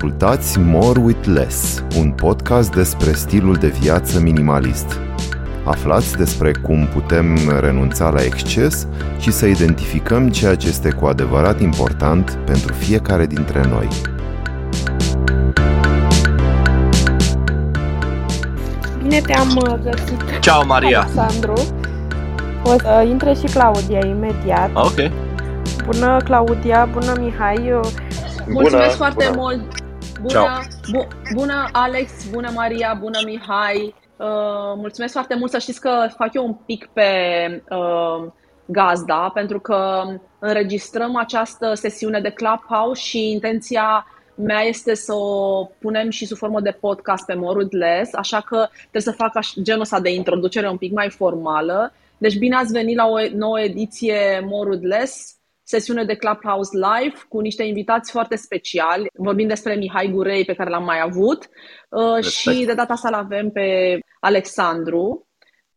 Ascultați More with Less, un podcast despre stilul de viață minimalist. Aflați despre cum putem renunța la exces și să identificăm ceea ce este cu adevărat important pentru fiecare dintre noi. Bine te-am uh, găsit, Ciao, Maria! Alexandru. O să intre și Claudia imediat. Ok. Bună, Claudia, bună, Mihai. Eu- Mulțumesc Bună, foarte bună. mult! Ciao. Bună, bu- bună Alex, bună Maria, bună Mihai. Uh, mulțumesc foarte mult să știți că fac eu un pic pe uh, gazda pentru că înregistrăm această sesiune de Clubhouse și intenția mea este să o punem și sub formă de podcast pe Morudless, așa că trebuie să fac aș- genul ăsta de introducere un pic mai formală. Deci bine ați venit la o nouă ediție Morudless, sesiune de Clubhouse Live cu niște invitați foarte speciali. Vorbim despre Mihai Gurei, pe care l-am mai avut, uh, Respect. și de data asta l-avem pe Alexandru.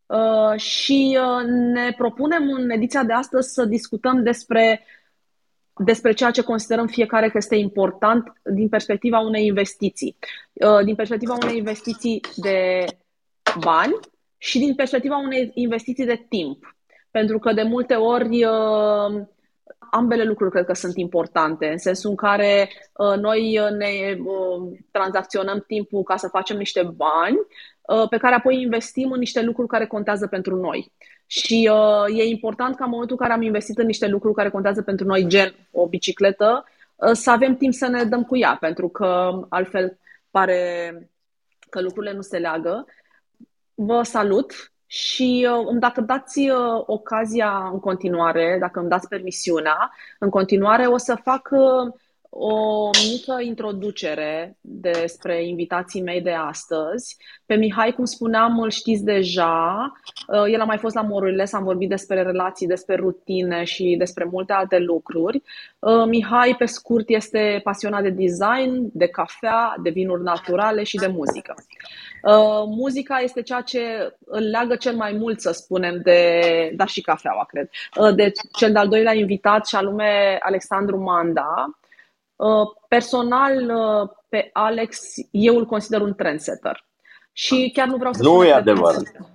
Uh, Și uh, ne propunem în ediția de astăzi să discutăm despre, despre ceea ce considerăm fiecare că este important din perspectiva unei investiții. Uh, Din perspectiva unei investiții de bani și din perspectiva unei investiții de timp. Pentru că de multe ori uh, ambele lucruri cred că sunt importante, în sensul în care uh, noi uh, ne uh, tranzacționăm timpul ca să facem niște bani, uh, pe care apoi investim în niște lucruri care contează pentru noi. Și uh, e important ca în momentul în care am investit în niște lucruri care contează pentru noi, gen o bicicletă, uh, să avem timp să ne dăm cu ea, pentru că altfel pare că lucrurile nu se leagă. Vă salut și uh, dacă dați uh, ocazia în continuare, dacă îmi dați permisiunea, în continuare o să fac uh, o mică introducere despre invitații mei de astăzi. Pe Mihai, cum spuneam, îl știți deja. Uh, El a mai fost la Morules, am vorbit despre relații, despre rutine și despre multe alte lucruri. Uh, Mihai, pe scurt, este pasionat de design, de cafea, de vinuri naturale și de muzică. Uh, muzica este ceea ce îl leagă cel mai mult, să spunem, de, dar și cafeaua, cred, uh, de cel de-al doilea invitat, și anume Alexandru Manda. Uh, personal, uh, pe Alex, eu îl consider un trendsetter. Și chiar nu vreau să Nu spun e că adevărat. trendsetter.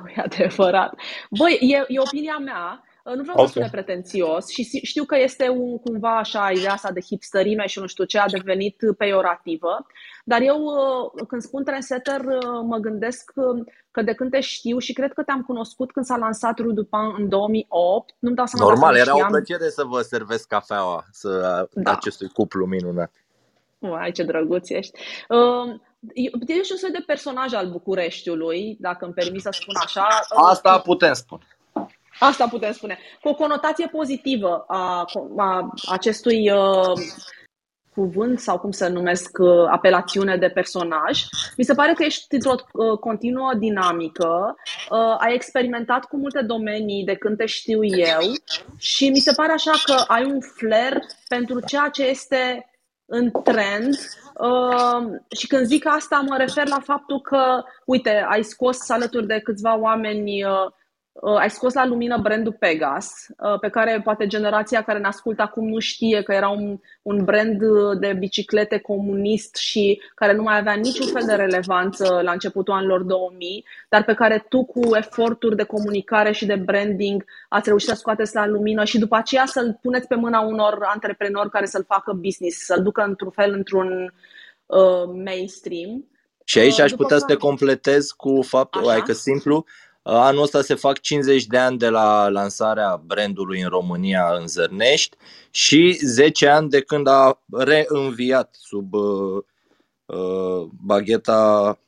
Nu e adevărat. Băi, e, e opinia mea. Uh, Nu vreau Ok. să spune pretențios și si- știu că este un, cumva așa ideea asta de hipsterime și nu știu ce a devenit peiorativă, dar eu uh, când spun trendsetter uh, mă gândesc uh, că de când te știu și cred că te-am cunoscut când s-a lansat Rue Dupin în 2008, nu-mi dau seama Normal, dacă era o știam. plăcere să vă servesc cafeaua să, Da. acestui cuplu minunat. Uai, ce drăguț ești. Uh, eu- Ești un soi de personaj al Bucureștiului, dacă îmi permis să spun așa. Uh, Asta putem spune. Asta putem spune. Cu o conotație pozitivă a, a acestui uh, cuvânt sau cum să numesc uh, apelațiune de personaj. Mi se pare că ești într-o uh, continuă dinamică, uh, ai experimentat cu multe domenii de când te știu eu și mi se pare așa că ai un flair pentru ceea ce este în trend uh, și când zic asta mă refer la faptul că, uite, ai scos alături de câțiva oameni uh, Uh, ai scos la lumină brandul Pegas, uh, pe care poate generația care ne ascultă acum nu știe că era un, un brand uh, de biciclete comunist și care nu mai avea niciun fel de relevanță la începutul anilor 2000, dar pe care tu cu eforturi de comunicare și de branding ați reușit să scoateți la lumină și după aceea să-l puneți pe mâna unor antreprenori care să-l facă business, să-l ducă într-un fel într-un uh, mainstream. Și aici Uh, aș după putea să care- te completez cu faptul, Așa. adică simplu, anul ăsta se fac 50 de ani de la lansarea brandului în România în Zărnești și 10 ani de când a reînviat sub uh, uh, bagheta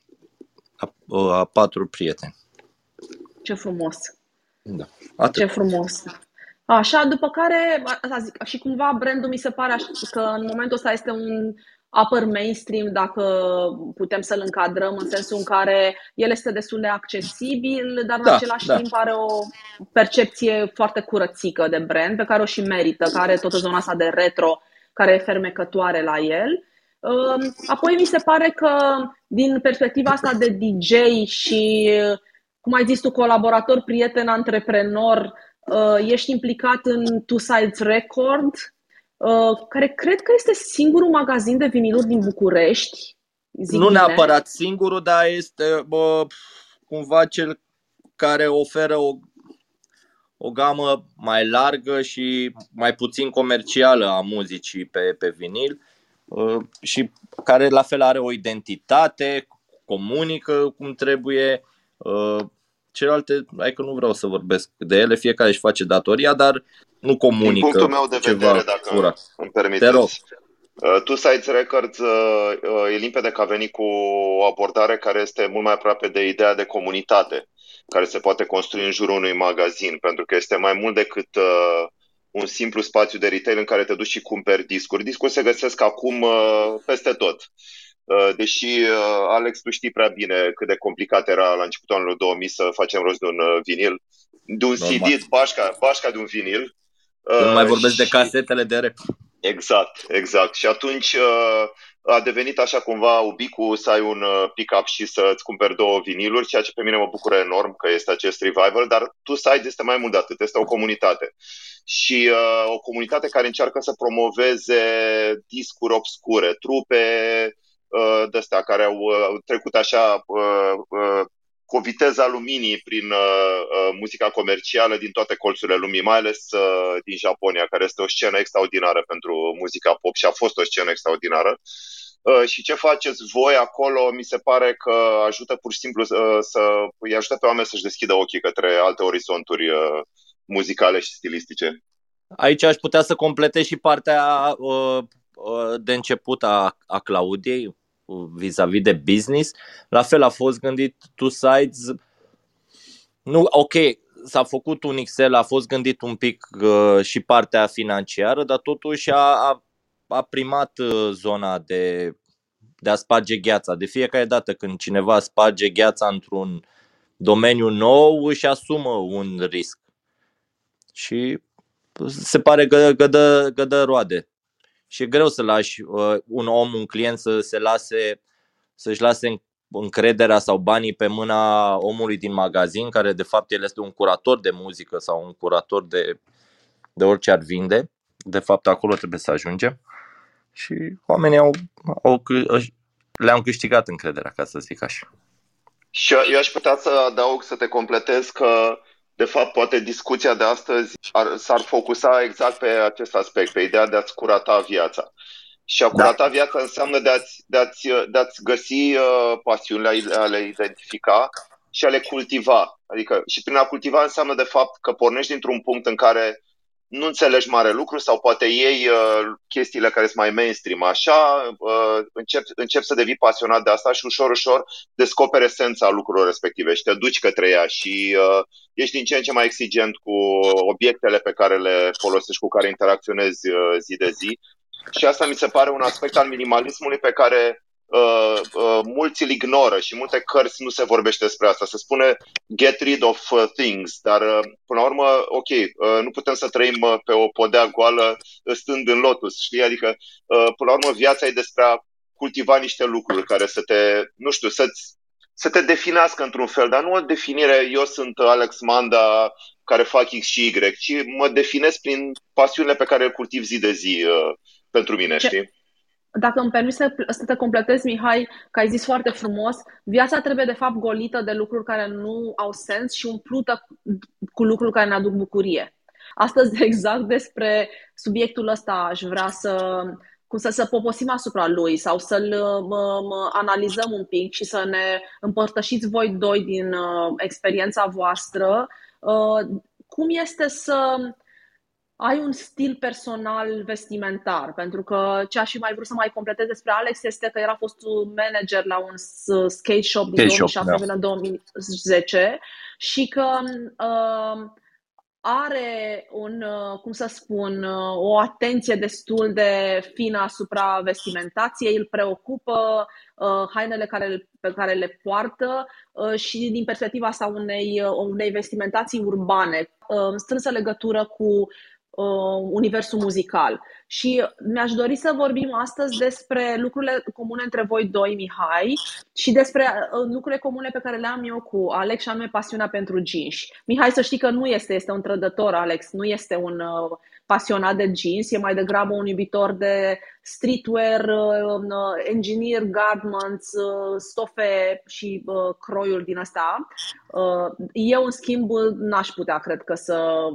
a, uh, a patru prieteni. Ce frumos! Da. Atât. Ce frumos! Așa, după care, asta zic, și cumva brandul mi se pare așa, că în momentul ăsta este un upper mainstream, dacă putem să-l încadrăm, în sensul în care el este destul de accesibil, dar în Da, același da. timp are o percepție foarte curățică de brand, pe care o și merită, care are toată zona asta de retro, care e fermecătoare la el. Um, Apoi mi se pare că din perspectiva asta de DJ și, cum ai zis tu, colaborator, prieten, antreprenor, uh, ești implicat în Two Sides Record, uh, care cred că este singurul magazin de viniluri din București. Zic nu neapărat singurul, dar este bă, cumva cel care oferă o, o gamă mai largă și mai puțin comercială a muzicii pe, pe vinil uh, și care la fel are o identitate, comunică cum trebuie. Uh, celelalte, hai că nu vreau să vorbesc de ele, fiecare își face datoria, dar nu comunică Din punctul meu de vedere, dacă curat. îmi permiteți, Te rog. Uh, Two Sides Records uh, uh, e limpede că a venit cu o abordare care este mult mai aproape de ideea de comunitate, care se poate construi în jurul unui magazin, pentru că este mai mult decât uh, un simplu spațiu de retail în care te duci și cumperi discuri. Discuri se găsesc acum uh, peste tot. Uh, deși, uh, Alex, tu știi prea bine cât de complicat era la începutul anului 2000 să facem rost de un uh, vinil, de un Normal. CD, bașca, bașca de un vinil. Nu mai vorbesc și... de casetele de rap. Exact, exact. Și atunci a devenit așa cumva ubicu să ai un pick-up și să-ți cumperi două viniluri, ceea ce pe mine mă bucură enorm că este acest revival, dar tu Side este mai mult de atât, este o comunitate. Și uh, o comunitate care încearcă să promoveze discuri obscure, trupe, uh, de astea care au uh, trecut așa uh, uh, cu o viteză luminii prin uh, uh, muzica comercială din toate colțurile lumii, mai ales uh, din Japonia, care este o scenă extraordinară pentru muzica pop și a fost o scenă extraordinară. Uh, și ce faceți voi acolo, mi se pare că ajută pur și simplu uh, să îi ajută pe oameni să-și deschidă ochii către alte orizonturi uh, muzicale și stilistice. Aici aș putea să completez și partea uh, uh, de început a, a Claudiei, vis-a-vis de business. La fel a fost gândit Two Sides. Nu, ok, s-a făcut un Excel, a fost gândit un pic uh, și partea financiară, dar totuși a, a, a primat uh, zona de, de a sparge gheața. De fiecare dată când cineva sparge gheața într-un domeniu nou, își asumă un risc. Și se pare că, că, dă, că dă roade și e greu să lași uh, un om, un client să se lase, să-și lase încrederea sau banii pe mâna omului din magazin, care de fapt el este un curator de muzică sau un curator de, de orice ar vinde. De fapt acolo trebuie să ajungem. Și oamenii au, au, le-am câștigat încrederea, ca să zic așa. Și eu aș putea să adaug, să te completez că de fapt, poate discuția de astăzi ar, s-ar focusa exact pe acest aspect, pe ideea de a-ți curata viața. Și a curata da. viața înseamnă de a-ți, de a-ți, de a-ți găsi uh, pasiunile, a le identifica și a le cultiva. Adică, și prin a cultiva înseamnă de fapt că pornești dintr-un punct în care nu înțelegi mare lucru sau poate iei uh, chestiile care sunt mai mainstream, așa, uh, încep, încep să devii pasionat de asta și ușor, ușor descoperi esența lucrurilor respective și te duci către ea și uh, ești din ce în ce mai exigent cu obiectele pe care le folosești, cu care interacționezi uh, zi de zi. Și asta mi se pare un aspect al minimalismului pe care uh, uh, mulți îl ignoră și multe cărți nu se vorbește despre asta. Se spune get rid of uh, things, dar uh, până la urmă, ok, uh, nu putem să trăim uh, pe o podea goală uh, stând în lotus, știi? Adică, uh, până la urmă, viața e despre a cultiva niște lucruri care să te, nu știu, să-ți să te definească într-un fel, dar nu o definire, eu sunt Alex Manda care fac X și Y, ci mă definesc prin pasiunile pe care le cultiv zi de zi uh, pentru mine, Ce? știi? Dacă îmi permiți să, să te completez, Mihai, că ai zis foarte frumos, viața trebuie de fapt golită de lucruri care nu au sens și umplută cu lucruri care ne aduc bucurie. Astăzi, exact despre subiectul ăsta aș vrea să, cum să, să poposim asupra lui sau să-l mă, mă analizăm un pic și să ne împărtășiți voi doi din uh, experiența voastră. Uh, cum este să ai un stil personal vestimentar, pentru că ce aș fi mai vrut să mai completez despre Alex este că era fost manager la un skate shop din 2006 până în 2010 și că uh, are un, uh, cum să spun, uh, o atenție destul de fină asupra vestimentației, îl preocupă uh, hainele care, pe care le poartă uh, și din perspectiva asta unei, uh, unei vestimentații urbane, uh, strânsă legătură cu uh, universul muzical. Și mi-aș dori să vorbim astăzi despre lucrurile comune între voi doi, Mihai, și despre uh, lucrurile comune pe care le am eu cu Alex, și anume pasiunea pentru jeans. Mihai, să știi că nu este, este un trădător, Alex, nu este un, uh, pasionat de jeans, e mai degrabă un iubitor de streetwear, uh, engineer garments, stofe și croiuri din asta. Eu, în schimb, n-aș putea, cred că să...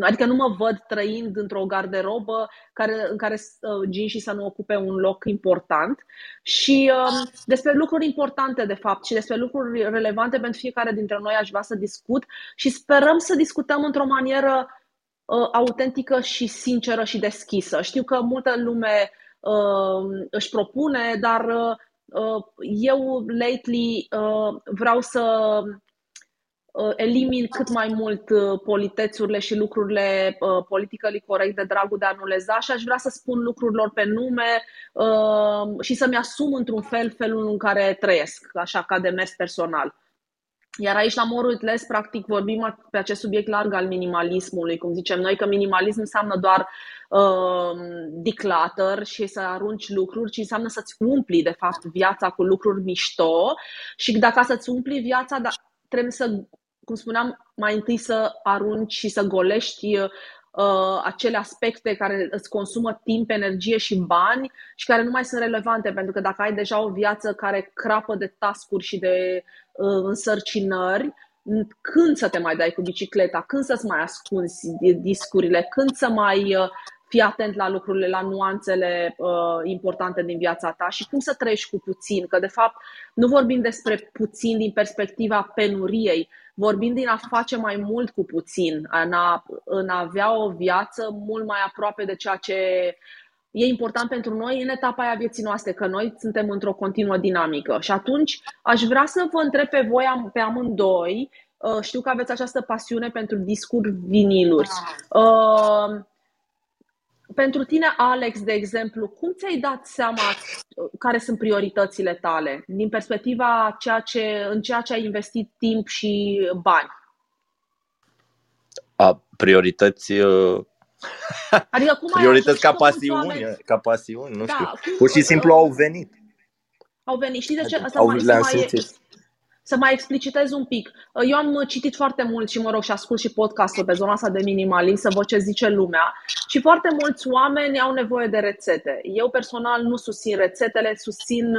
Adică nu mă văd trăind într-o garderobă care, în care jeansii să nu ocupe un loc important. Și despre lucruri importante, de fapt, și despre lucruri relevante pentru fiecare dintre noi aș vrea să discut și sperăm să discutăm într-o manieră uh, autentică și sinceră și deschisă. Știu că multă lume uh, își propune, dar uh, eu lately uh, vreau să uh, elimin cât mai mult uh, politețurile și lucrurile uh, politically corect de dragul de a nu leza și aș vrea să spun lucrurilor pe nume uh, și să-mi asum într-un fel felul în care trăiesc, așa ca de mers personal. Iar aici la More Less, practic, vorbim pe acest subiect larg al minimalismului, cum zicem noi, că minimalism înseamnă doar uh, declutter și să arunci lucruri, ci înseamnă să-ți umpli, de fapt, viața cu lucruri mișto. Și dacă să-ți umpli viața, da, trebuie să, cum spuneam, mai întâi să arunci și să golești uh, acele aspecte care îți consumă timp, energie și bani și care nu mai sunt relevante, pentru că dacă ai deja o viață care crapă de tascuri și de uh, însărcinări, când să te mai dai cu bicicleta, când să-ți mai ascunzi discurile, când să mai uh, fii atent la lucrurile, la nuanțele uh, importante din viața ta și cum să trăiești cu puțin. Că, de fapt, nu vorbim despre puțin din perspectiva penuriei, vorbim din a face mai mult cu puțin, în a, în a avea o viață mult mai aproape de ceea ce e important pentru noi în etapa aia vieții noastre, că noi suntem într-o continuă dinamică. Și atunci aș vrea să vă întreb pe voi, pe amândoi, uh, știu că aveți această pasiune pentru discuri viniluri. Uh, pentru tine, Alex, de exemplu, cum ți-ai dat seama care sunt prioritățile tale din perspectiva ceea ce, în ceea ce ai investit timp și bani? A, priorități uh... Adică cum priorități ca pasiuni, ca pasiuni, nu da, știu. Pur și simplu au venit. Au venit. Știi de ce? Asta au, mai, mai, să mai explicitez un pic. Eu am citit foarte mult și, mă rog, și ascult și podcastul pe zona asta de minimalism, să văd ce zice lumea. Și foarte mulți oameni au nevoie de rețete. Eu personal nu susțin rețetele, susțin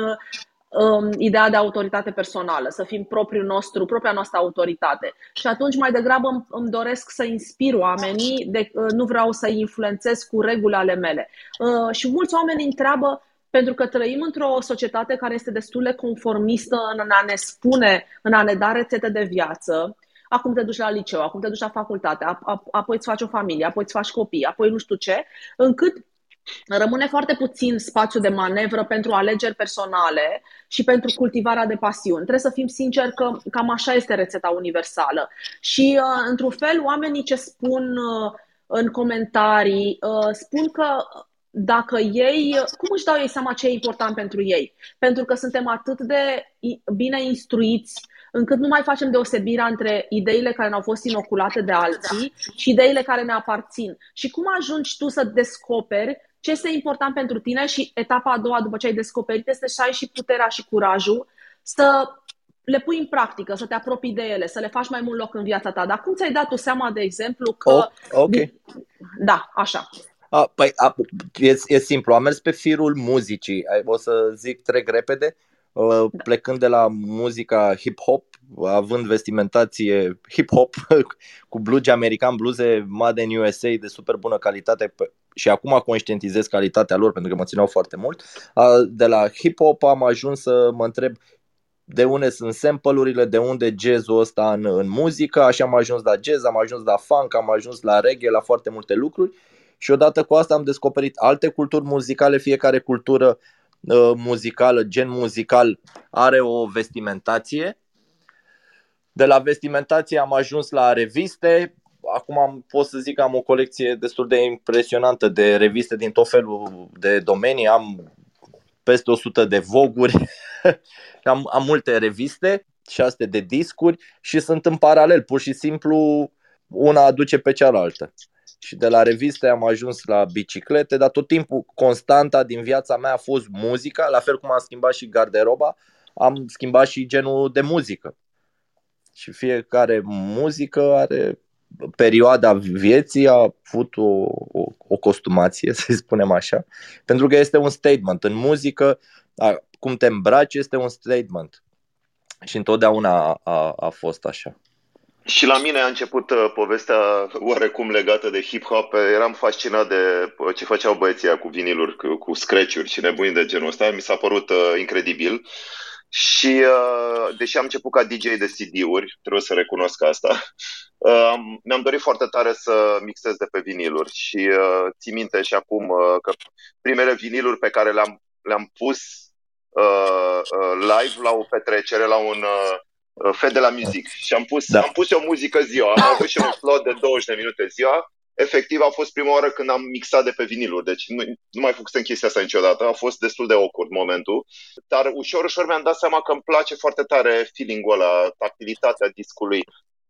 um, ideea de autoritate personală, să fim propriul nostru, propria noastră autoritate. Și atunci mai degrabă îmi, îmi doresc să inspir oamenii, de, uh, nu vreau să influențez cu regulile ale mele. Uh, și mulți oameni întreabă pentru că trăim într-o societate care este destul de conformistă în a ne spune, în a ne da rețete de viață. Acum te duci la liceu, acum te duci la facultate, apoi îți faci o familie, apoi îți faci copii, apoi nu știu ce, încât rămâne foarte puțin spațiu de manevră pentru alegeri personale și pentru cultivarea de pasiuni. Trebuie să fim sinceri că cam așa este rețeta universală. Și, uh, într-un fel, oamenii ce spun uh, în comentarii uh, spun că dacă ei, cum își dau ei seama ce e important pentru ei? Pentru că suntem atât de bine instruiți încât nu mai facem deosebirea între ideile care ne-au fost inoculate de alții și ideile care ne aparțin. Și cum ajungi tu să descoperi ce este important pentru tine și etapa a doua după ce ai descoperit este să ai și puterea și curajul să le pui în practică, să te apropii de ele, să le faci mai mult loc în viața ta. Dar cum ți-ai dat tu seama, de exemplu, că... Oh, ok. Da, așa. A, păi, a, e, e simplu, am mers pe firul muzicii. O să zic, trec repede. Da. Plecând de la muzica hip-hop, având vestimentație hip-hop cu blugi american, bluze made in USA de super bună calitate și acum conștientizez calitatea lor pentru că mă țineau foarte mult. De la hip-hop am ajuns să mă întreb de unde sunt sample-urile, de unde jazzul ăsta în, în muzică, așa am ajuns la jazz, am ajuns la funk, am ajuns la reggae, la foarte multe lucruri și odată cu asta am descoperit alte culturi muzicale, fiecare cultură uh, muzicală, gen muzical, are o vestimentație. De la vestimentație am ajuns la reviste, acum am, pot să zic că am o colecție destul de impresionantă de reviste din tot felul de domenii, am peste 100 de voguri, am, am multe reviste, 600 de discuri și sunt în paralel, pur și simplu una aduce pe cealaltă. Și de la reviste am ajuns la biciclete, dar tot timpul constanta din viața mea a fost muzica, la fel cum am schimbat și garderoba, am schimbat și genul de muzică. Și fiecare muzică are perioada vieții a avut o, o, o costumație, să spunem așa, pentru că este un statement. În muzică, a, cum te îmbraci este un statement. Și întotdeauna a, a, a fost așa. Și la mine a început uh, povestea oarecum legată de hip-hop. Eram fascinat de uh, ce făceau băieții cu viniluri, cu, cu scratch-uri și nebuni de genul ăsta. Mi s-a părut uh, incredibil. Și uh, deși am început ca DJ de CD-uri, trebuie să recunosc asta, uh, mi-am dorit foarte tare să mixez de pe viniluri și uh, ții minte și acum uh, că primele viniluri pe care le-am, le-am pus uh, uh, live la o petrecere, la un uh, Fed de la Music și am pus, da. am pus o muzică ziua, am avut și un slot de 20 de minute ziua. Efectiv a fost prima oară când am mixat de pe viniluri, deci nu, nu mai făcusem chestia asta niciodată, a fost destul de awkward momentul, dar ușor, ușor mi-am dat seama că îmi place foarte tare feeling-ul ăla, tactilitatea discului.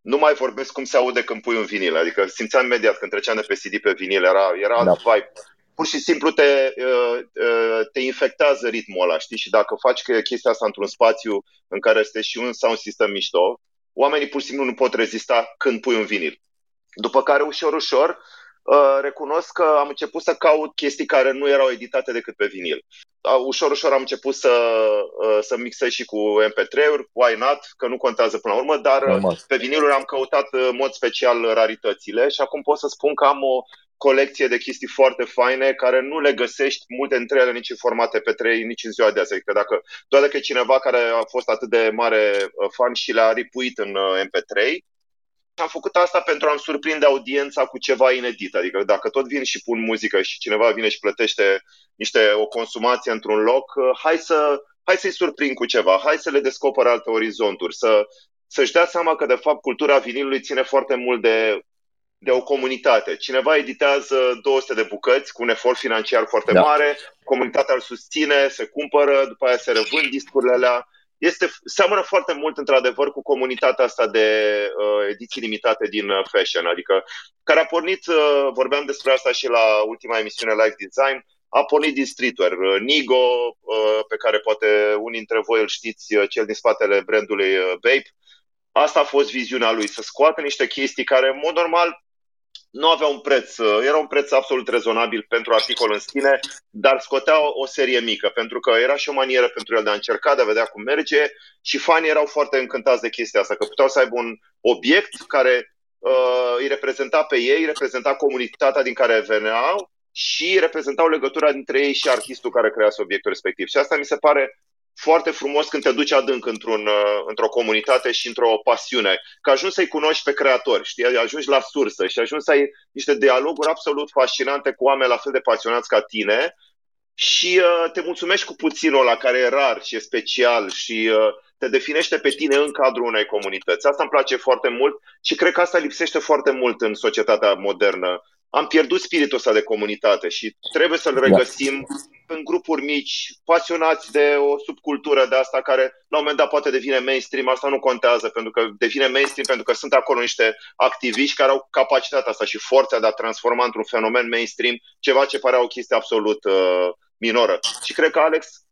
Nu mai vorbesc cum se aude când pui un vinil, adică simțeam imediat când treceam de pe CD pe vinil, era, era da. alt vibe. Pur și simplu te, uh, uh, te infectează ritmul ăla, știi? Și dacă faci chestia asta într-un spațiu în care este și un sound system mișto, oamenii pur și simplu nu pot rezista când pui un vinil. După care, ușor, ușor, uh, recunosc că am început să caut chestii care nu erau editate decât pe vinil. Ușor, ușor am început să, uh, să mixez și cu MP3-uri, why not, că nu contează până la urmă, dar Normal. Uh, pe viniluri am căutat în mod special raritățile și acum pot să spun că am o colecție de chestii foarte faine care nu le găsești multe dintre ele nici în formate pe 3 nici în ziua de azi. Adică dacă, doar dacă e cineva care a fost atât de mare fan și le-a ripuit în MP3, am făcut asta pentru a-mi surprinde audiența cu ceva inedit. Adică dacă tot vin și pun muzică și cineva vine și plătește niște o consumație într-un loc, uh, hai, să, hai să-i surprind cu ceva, hai să le descoper alte orizonturi, să, să-și dea seama că de fapt cultura vinilului ține foarte mult de, de o comunitate. Cineva editează 200 de bucăți cu un efort financiar foarte da. mare, comunitatea îl susține, se cumpără, după aia se revând discurile alea este, seamănă foarte mult, într-adevăr, cu comunitatea asta de uh, ediții limitate din uh, fashion, adică care a pornit, uh, vorbeam despre asta și la ultima emisiune Live Design, a pornit din streetwear. Uh, Nigo, uh, pe care poate unii dintre voi îl știți, uh, cel din spatele brandului uh, Bape, asta a fost viziunea lui, să scoată niște chestii care, în mod normal, nu avea un preț, uh, era un preț absolut rezonabil pentru articol în sine, dar scotea o, o serie mică, pentru că era și o manieră pentru el de a încerca, de a vedea cum merge și fanii erau foarte încântați de chestia asta, că puteau să aibă un obiect care uh, îi reprezenta pe ei, reprezenta comunitatea din care veneau și reprezentau legătura dintre ei și artistul care crease obiectul respectiv. Și asta mi se pare foarte frumos când te duci adânc într-un, uh, într-o comunitate și într-o pasiune, că ajungi să-i cunoști pe creatori, știi? ajungi la sursă și ajungi să ai niște dialoguri absolut fascinante cu oameni la fel de pasionați ca tine și uh, te mulțumești cu puținul la care e rar și e special și uh, te definește pe tine în cadrul unei comunități. Asta îmi place foarte mult și cred că asta lipsește foarte mult în societatea modernă am pierdut spiritul ăsta de comunitate și trebuie să-l da. regăsim da. în grupuri mici, pasionați de o subcultură de asta care la un moment dat poate devine mainstream, asta nu contează pentru că devine mainstream pentru că sunt acolo niște activiști care au capacitatea asta și forța de a transforma într-un fenomen mainstream ceva ce pare o chestie absolut uh, minoră. Și cred că Alex Uh,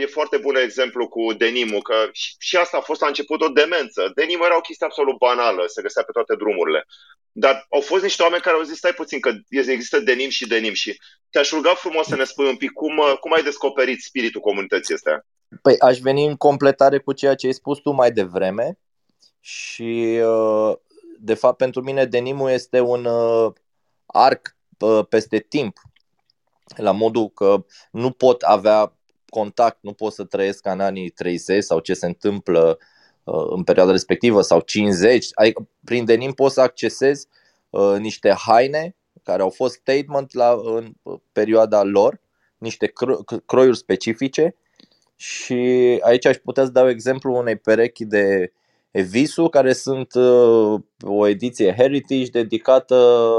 e foarte bun exemplu cu denimul, că și, și asta a fost la început o demență. Denimul era o chestie absolut banală, se găsea pe toate drumurile. Dar au fost niște oameni care au zis, stai puțin, că există denim și denim și te-aș ruga frumos să ne spui un pic cum, uh, cum ai descoperit spiritul comunității astea. Păi aș veni în completare cu ceea ce ai spus tu mai devreme și uh, de fapt pentru mine denimul este un arc peste timp la modul că nu pot avea contact, nu pot să trăiesc ca în anii 30 sau ce se întâmplă uh, în perioada respectivă sau 50. Adică, prin denim poți să accesezi uh, niște haine care au fost statement la, în perioada lor, niște cro- croiuri specifice și aici aș putea să dau exemplu unei perechi de Evisu, care sunt uh, o ediție Heritage dedicată,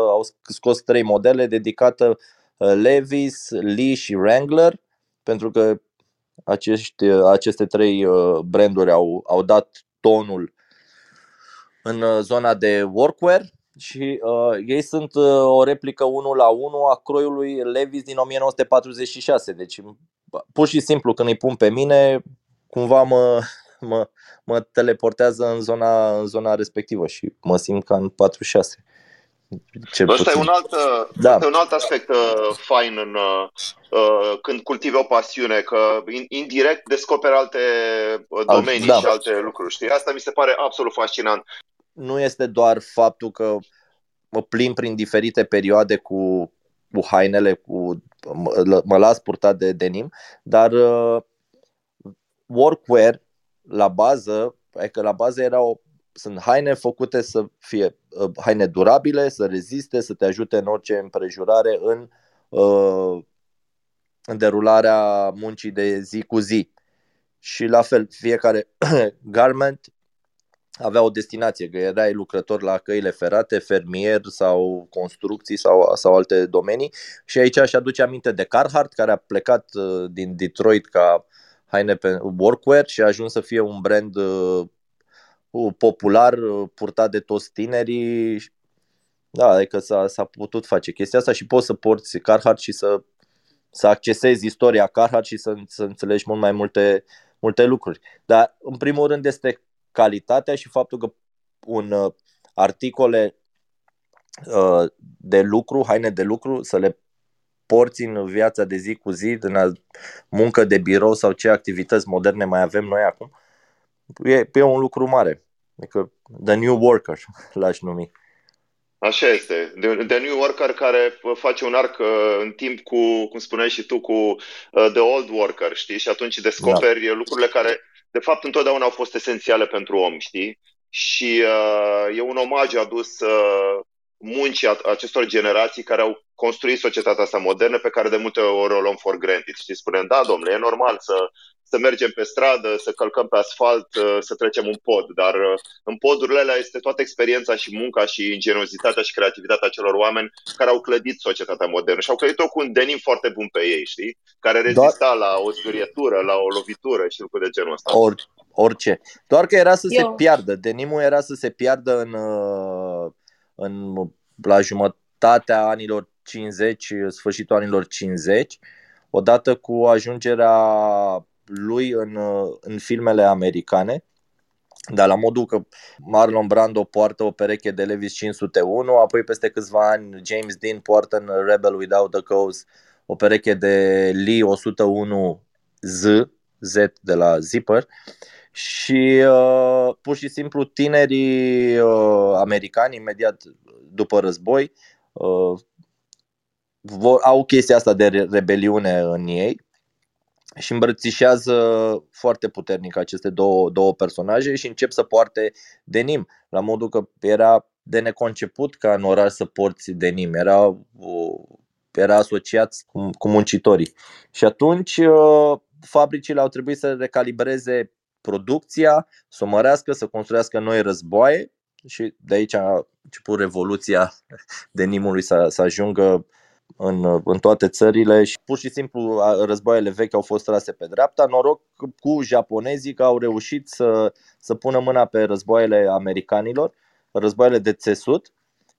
au scos trei modele dedicată uh, Levis, Lee și Wrangler pentru că acești, aceste trei uh, branduri au, au dat tonul în uh, zona de workwear și uh, ei sunt uh, o replică 1 la 1 a croiului Levis din 1946. Deci, pur și simplu, când îi pun pe mine, cumva mă, mă, mă teleportează în zona, în zona respectivă și mă simt ca în 46. Ce Ăsta e un alt, da. e un alt aspect uh, fain în, uh, uh, când cultivi o pasiune, că in, indirect descoperi alte uh, domenii da. și alte lucruri. Știi? Asta mi se pare absolut fascinant. Nu este doar faptul că mă plimb prin diferite perioade cu, cu hainele, cu, mă, mă las purtat de denim, dar uh, workwear la bază, că la bază era o sunt haine făcute să fie uh, haine durabile, să reziste, să te ajute în orice împrejurare în, uh, în derularea muncii de zi cu zi. Și la fel, fiecare garment avea o destinație, că erai lucrător la căile ferate, fermier sau construcții sau, sau alte domenii. Și aici aș aduce aminte de Carhartt, care a plecat uh, din Detroit ca haine pe workwear și a ajuns să fie un brand popular, purtat de toți tinerii. Da, adică s-a, s-a putut face chestia asta și poți să porți Carhartt și să, să accesezi istoria Carhartt și să, să înțelegi mult mai multe, multe lucruri. Dar, în primul rând, este calitatea și faptul că un uh, articole uh, de lucru, haine de lucru, să le porți în viața de zi cu zi, în muncă de birou sau ce activități moderne mai avem noi acum, e, e un lucru mare. Adică the new worker, l-aș numi. Așa este. The, the new worker care face un arc uh, în timp cu, cum spuneai și tu, cu uh, the old worker, știi? Și atunci descoperi da. lucrurile care, de fapt, întotdeauna au fost esențiale pentru om, știi? Și uh, e un omagiu adus uh, muncii acestor generații care au construit societatea asta modernă pe care de multe ori o luăm for granted. Știi, spunem, da, domnule, e normal să să mergem pe stradă, să călcăm pe asfalt, uh, să trecem un pod, dar uh, în podurile alea este toată experiența și munca și ingeniozitatea și creativitatea celor oameni care au clădit societatea modernă și au clădit-o cu un denim foarte bun pe ei, știi? Care rezista Doar... la o zgârietură, la o lovitură și lucruri de genul ăsta. Or, orice. Doar că era să Eu. se piardă. Denimul era să se piardă în, uh, în la jumătatea anilor 50, sfârșitul anilor 50, odată cu ajungerea lui în, în filmele americane, dar la modul că Marlon Brando poartă o pereche de Levis 501, apoi peste câțiva ani James Dean poartă în Rebel Without a Cause o pereche de Lee 101 Z, Z de la Zipper și uh, pur și simplu tinerii uh, americani imediat după război uh, vor, au chestia asta de rebeliune în ei și îmbrățișează foarte puternic aceste două, două personaje și încep să poarte denim, la modul că era de neconceput ca în oraș să porți denim, era, era asociat cu, cu muncitorii. Și atunci uh, fabricile au trebuit să recalibreze producția, să o mărească, să construiască noi războaie și de aici a început revoluția denimului să, să ajungă în, în toate țările și pur și simplu războaiele vechi au fost trase pe dreapta. Noroc cu japonezii că au reușit să, să pună mâna pe războaiele americanilor, războaiele de țesut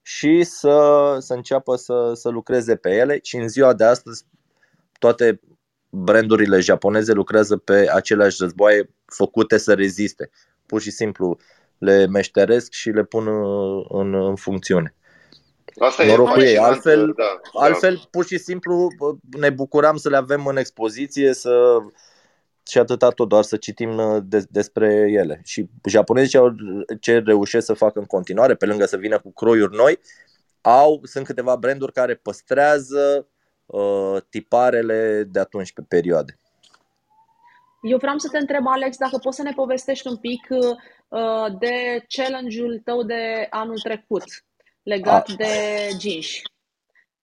și să, să înceapă să, să lucreze pe ele și în ziua de astăzi toate brandurile japoneze lucrează pe aceleași războaie făcute să reziste. Pur și simplu le meșteresc și le pun în, în funcțiune. Asta norocul ei. Altfel, da, da. altfel, pur și simplu, ne bucuram să le avem în expoziție să și atâta tot, doar să citim uh, de, despre ele. Și japonezii ce, ce reușesc să facă în continuare, pe lângă să vină cu croiuri noi, au, sunt câteva branduri care păstrează uh, tiparele de atunci pe perioade. Eu vreau să te întreb, Alex, dacă poți să ne povestești un pic uh, de challenge-ul tău de anul trecut legat A. de ginși.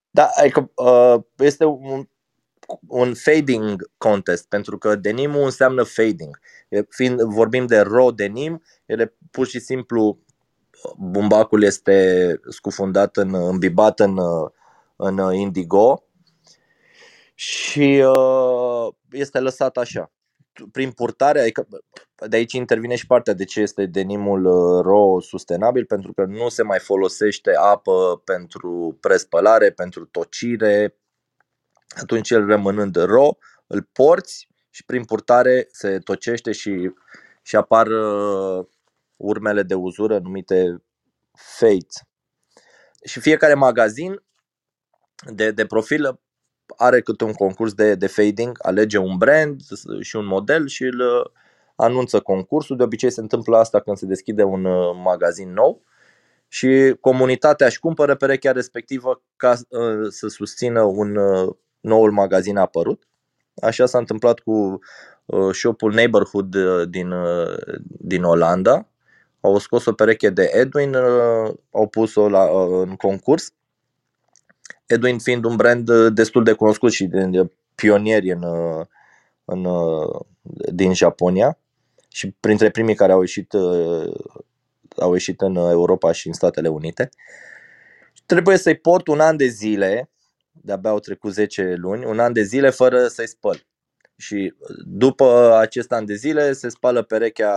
Da, adică uh, este un, un fading contest, pentru că denimul înseamnă fading. Fiind, vorbim de raw denim, ele pur și simplu bumbacul este scufundat în, îmbibat în, în indigo și uh, este lăsat așa prin purtare, adică de aici intervine și partea de ce este denimul uh, ro sustenabil, pentru că nu se mai folosește apă pentru prespălare, pentru tocire, atunci el rămânând ro, îl porți și prin purtare se tocește și, și apar uh, urmele de uzură numite fades. și fiecare magazin de, de profil are câte un concurs de, de fading, alege un brand și un model și îl uh, anunță concursul. De obicei se întâmplă asta când se deschide un uh, magazin nou și comunitatea își cumpără perechea respectivă ca uh, să susțină un noul magazin apărut. Așa s-a întâmplat cu shopul Neighborhood din, din Olanda. Au scos o pereche de Edwin, au pus-o la, în concurs Edwin fiind un brand uh, destul de cunoscut și de pionieri în, uh, în, uh, din Japonia și printre primii care au ieșit, au ieșit în Europa și în Statele Unite. Trebuie să-i port un an de zile, de-abia au trecut 10 luni, un an de zile fără să-i spăl. Și după acest an de zile se spală perechea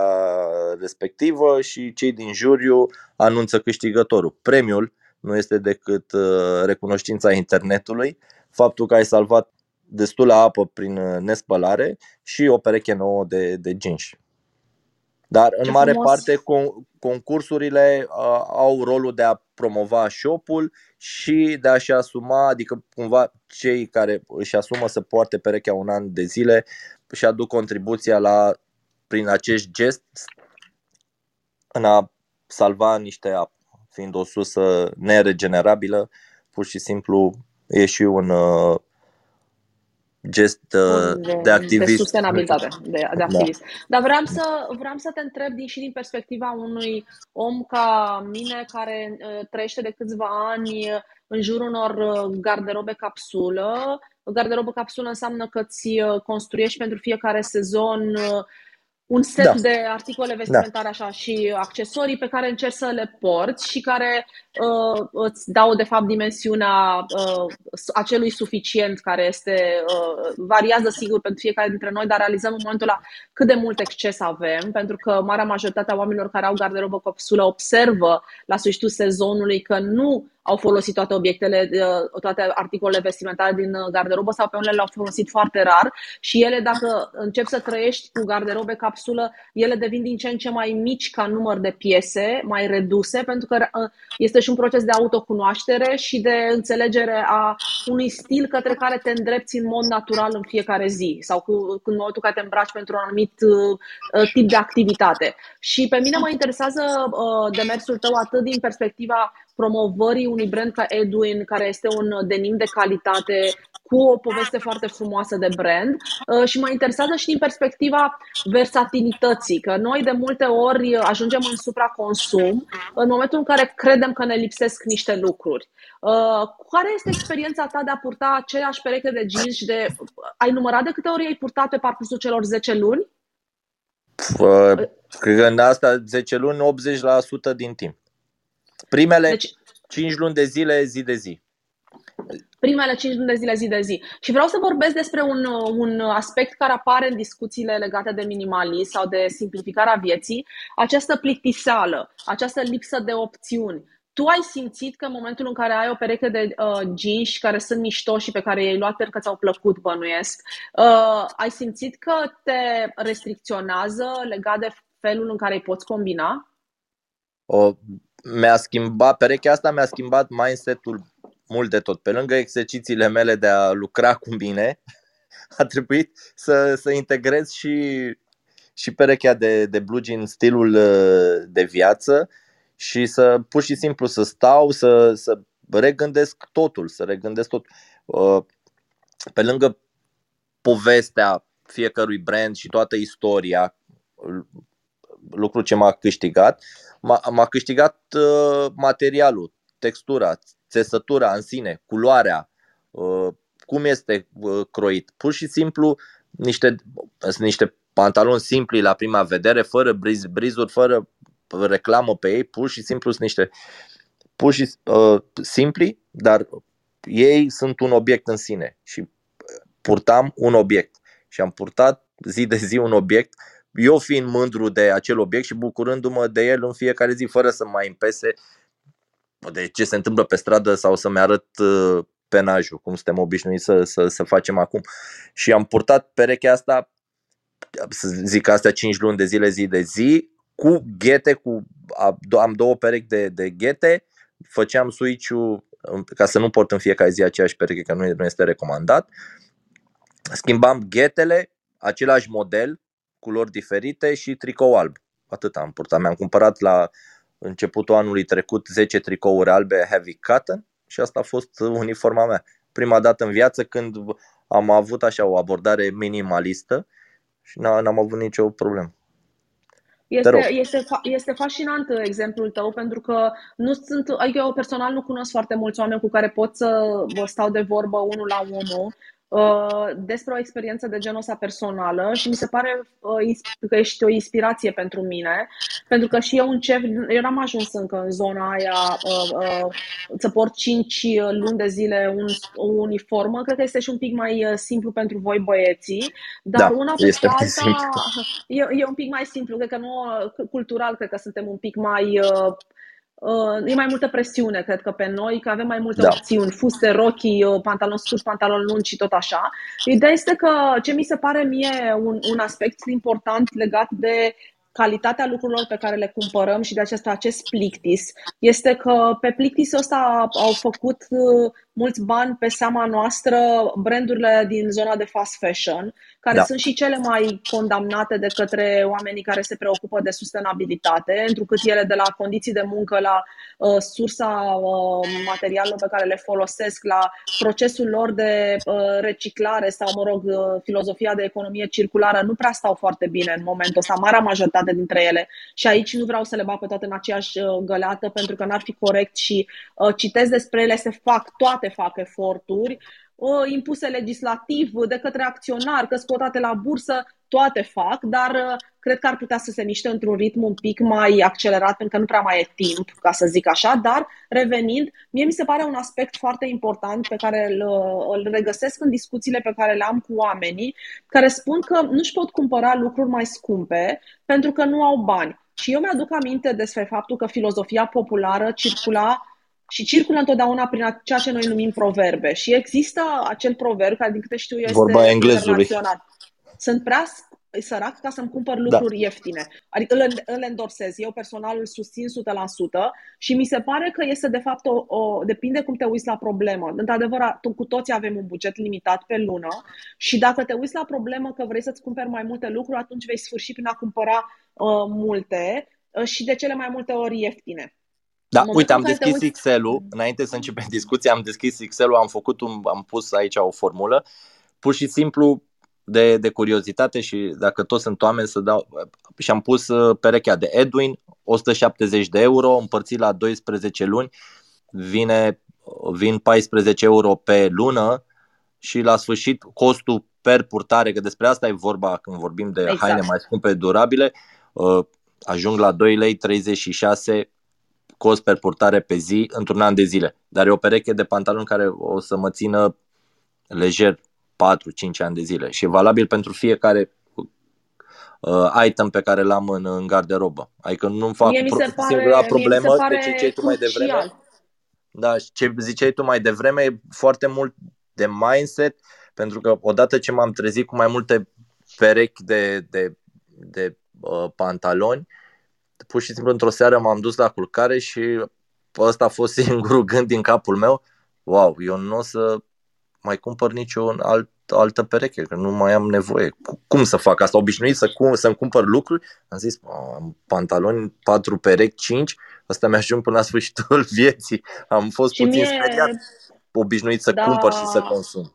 respectivă și cei din juriu anunță câștigătorul. Premiul nu este decât uh, recunoștința internetului, faptul că ai salvat destulă apă prin uh, nespălare și o pereche nouă de, de jeans. Dar în Ce mare frumos. parte concursurile uh, au rolul de a promova shop-ul și de a-și asuma, adică cumva cei care își asumă să poarte perechea un an de zile și aduc contribuția la, prin acest gest în a salva niște apă fiind o sursă neregenerabilă, pur și simplu e și un uh, gest uh, de, de activism. De sustenabilitate, de, de da. activism. Da. Dar vreau să, vreau să te întreb din, și din perspectiva unui om ca mine care uh, trăiește de câțiva ani în jurul unor uh, garderobe capsulă. Garderobă capsulă înseamnă că îți uh, construiești pentru fiecare sezon uh, un set da. de articole vestimentare da. așa și accesorii pe care încerci să le porți și care uh, îți dau de fapt dimensiunea uh, acelui suficient care este uh, variază sigur pentru fiecare dintre noi, dar realizăm în momentul ăla cât de mult exces avem, pentru că marea majoritate a oamenilor care au garderobă capsulă observă la sfârșitul sezonului că nu au folosit toate obiectele, uh, toate articolele vestimentare din uh, garderobă sau pe unele le-au folosit foarte rar și ele, dacă încep să trăiești cu garderobe capsulă, ele devin din ce în ce mai mici ca număr de piese, mai reduse, pentru că uh, este și un proces de autocunoaștere și de înțelegere a unui stil către care te îndrepți în mod natural în fiecare zi sau cu, în momentul care te îmbraci pentru un anumit uh, tip de activitate. Și pe mine mă interesează uh, demersul tău atât din perspectiva promovării unui brand ca Edwin, care este un denim de calitate cu o poveste foarte frumoasă de brand uh, și mă interesează și din perspectiva versatilității, că noi de multe ori ajungem în supraconsum în momentul în care credem că ne lipsesc niște lucruri. Uh, care este experiența ta de a purta aceeași pereche de jeans și de... Ai numărat de câte ori ai purtat pe parcursul celor 10 luni? Cred că în asta 10 luni, 80% din timp. Primele deci, 5 luni de zile, zi de zi. Primele 5 luni de zile, zi de zi. Și vreau să vorbesc despre un, un aspect care apare în discuțiile legate de minimalism sau de simplificarea vieții, această plictiseală, această lipsă de opțiuni. Tu ai simțit că în momentul în care ai o pereche de uh, jeans care sunt mișto și pe care i-ai luat pentru că ți-au plăcut, bănuiesc, uh, ai simțit că te restricționează legat de felul în care îi poți combina? O, mi-a schimbat, perechea asta mi-a schimbat mindset-ul mult de tot. Pe lângă exercițiile mele de a lucra cu mine, a trebuit să, să integrez și, și perechea de, de blugi în stilul uh, de viață și să pur și simplu să stau, să, să regândesc totul, să regândesc tot. Uh, pe lângă povestea fiecărui brand și toată istoria, lucru ce m-a câștigat, m-a, m-a câștigat uh, materialul, textura, țesătura în sine, culoarea, uh, cum este uh, croit. Pur și simplu niște, sunt niște pantaloni simpli la prima vedere, fără briz, brizuri, fără reclamă pe ei, pur și simplu sunt niște pur și uh, simpli, dar ei sunt un obiect în sine și purtam un obiect și am purtat zi de zi un obiect eu fiind mândru de acel obiect și bucurându-mă de el în fiecare zi, fără să mai împese de ce se întâmplă pe stradă sau să-mi arăt uh, penajul, cum suntem obișnuiți să, să, să facem acum. Și am purtat perechea asta, să zic astea 5 luni de zile zi de zi, cu ghete, cu, am două perechi de, de ghete, făceam switch-ul ca să nu port în fiecare zi aceeași pereche, că nu este recomandat. Schimbam ghetele, același model, culori diferite și tricou alb. Atât am purtat. Mi-am cumpărat la începutul anului trecut 10 tricouri albe heavy cotton și asta a fost uniforma mea. Prima dată în viață când am avut așa o abordare minimalistă și n-am avut nicio problemă. Este, este, este fascinant exemplul tău pentru că nu sunt, adică eu personal nu cunosc foarte mulți oameni cu care pot să vă stau de vorbă unul la unul Uh, despre o experiență de genul ăsta personală și mi se pare uh, că ești o inspirație pentru mine, pentru că și eu încep, eu n-am ajuns încă în zona aia uh, să port 5 luni de zile un, o uniformă, cred că este și un pic mai simplu pentru voi băieții, dar da, una este alta simplu. e, e un pic mai simplu, cred că nu, cultural cred că suntem un pic mai Uh, e mai multă presiune, cred că, pe noi, că avem mai multe da. opțiuni, fuste, rochii, uh, pantaloni scurt, pantaloni lungi și tot așa. Ideea este că ce mi se pare mie un, un aspect important legat de calitatea lucrurilor pe care le cumpărăm și de acest, acest plictis este că pe plictisul ăsta au făcut uh, mulți bani pe seama noastră brandurile din zona de fast fashion, care da. sunt și cele mai condamnate de către oamenii care se preocupă de sustenabilitate, întrucât ele de la condiții de muncă, la uh, sursa uh, materialelor pe care le folosesc, la procesul lor de uh, reciclare sau, mă rog, uh, filozofia de economie circulară, nu prea stau foarte bine în momentul ăsta, marea majoritate dintre ele. Și aici nu vreau să le bag pe toate în aceeași uh, găleată, pentru că n-ar fi corect și uh, citesc despre ele, se fac toate fac eforturi impuse legislativ de către acționari, că scotate la bursă, toate fac, dar uh, cred că ar putea să se miște într-un ritm un pic mai accelerat, pentru că nu prea mai e timp, ca să zic așa, dar revenind, mie mi se pare un aspect foarte important pe care îl, uh, îl regăsesc în discuțiile pe care le am cu oamenii, care spun că nu-și pot cumpăra lucruri mai scumpe pentru că nu au bani. Și eu mi-aduc aminte despre faptul că filozofia populară circula și circulă întotdeauna prin ceea ce noi numim proverbe. Și există acel proverb care, din câte știu eu, este Vorba internațional. Sunt prea sărac ca să-mi cumpăr da. lucruri da. ieftine. Adică îl, îl endorsez. Eu personal îl susțin 100% și mi se pare că este de fapt o, o depinde cum te uiți la problemă. Într-adevăr, cu toții avem un buget limitat pe lună și dacă te uiți la problemă că vrei să-ți cumperi mai multe lucruri, atunci vei sfârși prin a cumpăra uh, multe uh, și de cele mai multe ori ieftine. Da, uite, am deschis uiți... Excel-ul, înainte să începem discuția, am deschis Excel-ul, am făcut un, am pus aici o formulă, pur și simplu de, de curiozitate și dacă toți sunt oameni să dau, și am pus uh, perechea de Edwin, 170 de euro, împărțit la 12 luni, vine, vin 14 euro pe lună și la sfârșit costul per purtare, că despre asta e vorba când vorbim de exact. haine mai scumpe, durabile, uh, ajung la 2 lei 36 cost per purtare pe zi într-un an de zile. Dar e o pereche de pantaloni care o să mă țină lejer 4-5 ani de zile și e valabil pentru fiecare uh, item pe care l-am în, în garderobă. Adică nu fac mie mi se pro- singura problemă de ce ziceai tu mai devreme. Da, ce ziceai tu mai devreme e foarte mult de mindset, pentru că odată ce m-am trezit cu mai multe perechi de, de, de uh, pantaloni, pur și simplu într-o seară m-am dus la culcare și ăsta a fost singurul gând din capul meu. Wow, eu nu o să mai cumpăr nicio alt, altă pereche, că nu mai am nevoie. Cum să fac asta? Obișnuit să, cum, să-mi cumpăr lucruri? Am zis, am pantaloni, patru perechi, cinci, asta mi-ajung până la sfârșitul vieții. Am fost și puțin mie... speriat, obișnuit să da. cumpăr și să consum.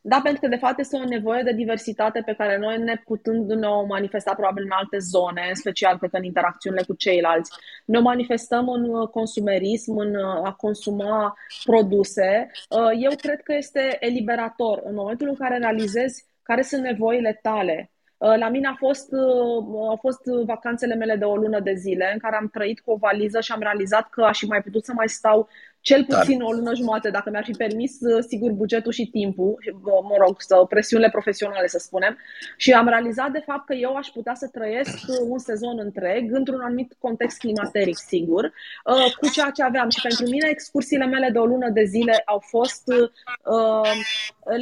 Da, pentru că de fapt este o nevoie de diversitate pe care noi ne putând ne o manifesta probabil în alte zone, în special cred că în interacțiunile cu ceilalți. Ne o manifestăm în uh, consumerism, în uh, a consuma produse. Uh, eu cred că este eliberator în momentul în care realizezi care sunt nevoile tale, la mine a fost, au fost vacanțele mele de o lună de zile în care am trăit cu o valiză și am realizat că aș fi mai putut să mai stau cel puțin o lună jumate, dacă mi-ar fi permis, uh, sigur, bugetul și timpul, mă rog, să, presiunile profesionale, să spunem. Și am realizat, de fapt, că eu aș putea să trăiesc uh, un sezon întreg, într-un anumit context climateric, sigur, uh, cu ceea ce aveam. Și pentru mine, excursiile mele de o lună de zile au fost uh,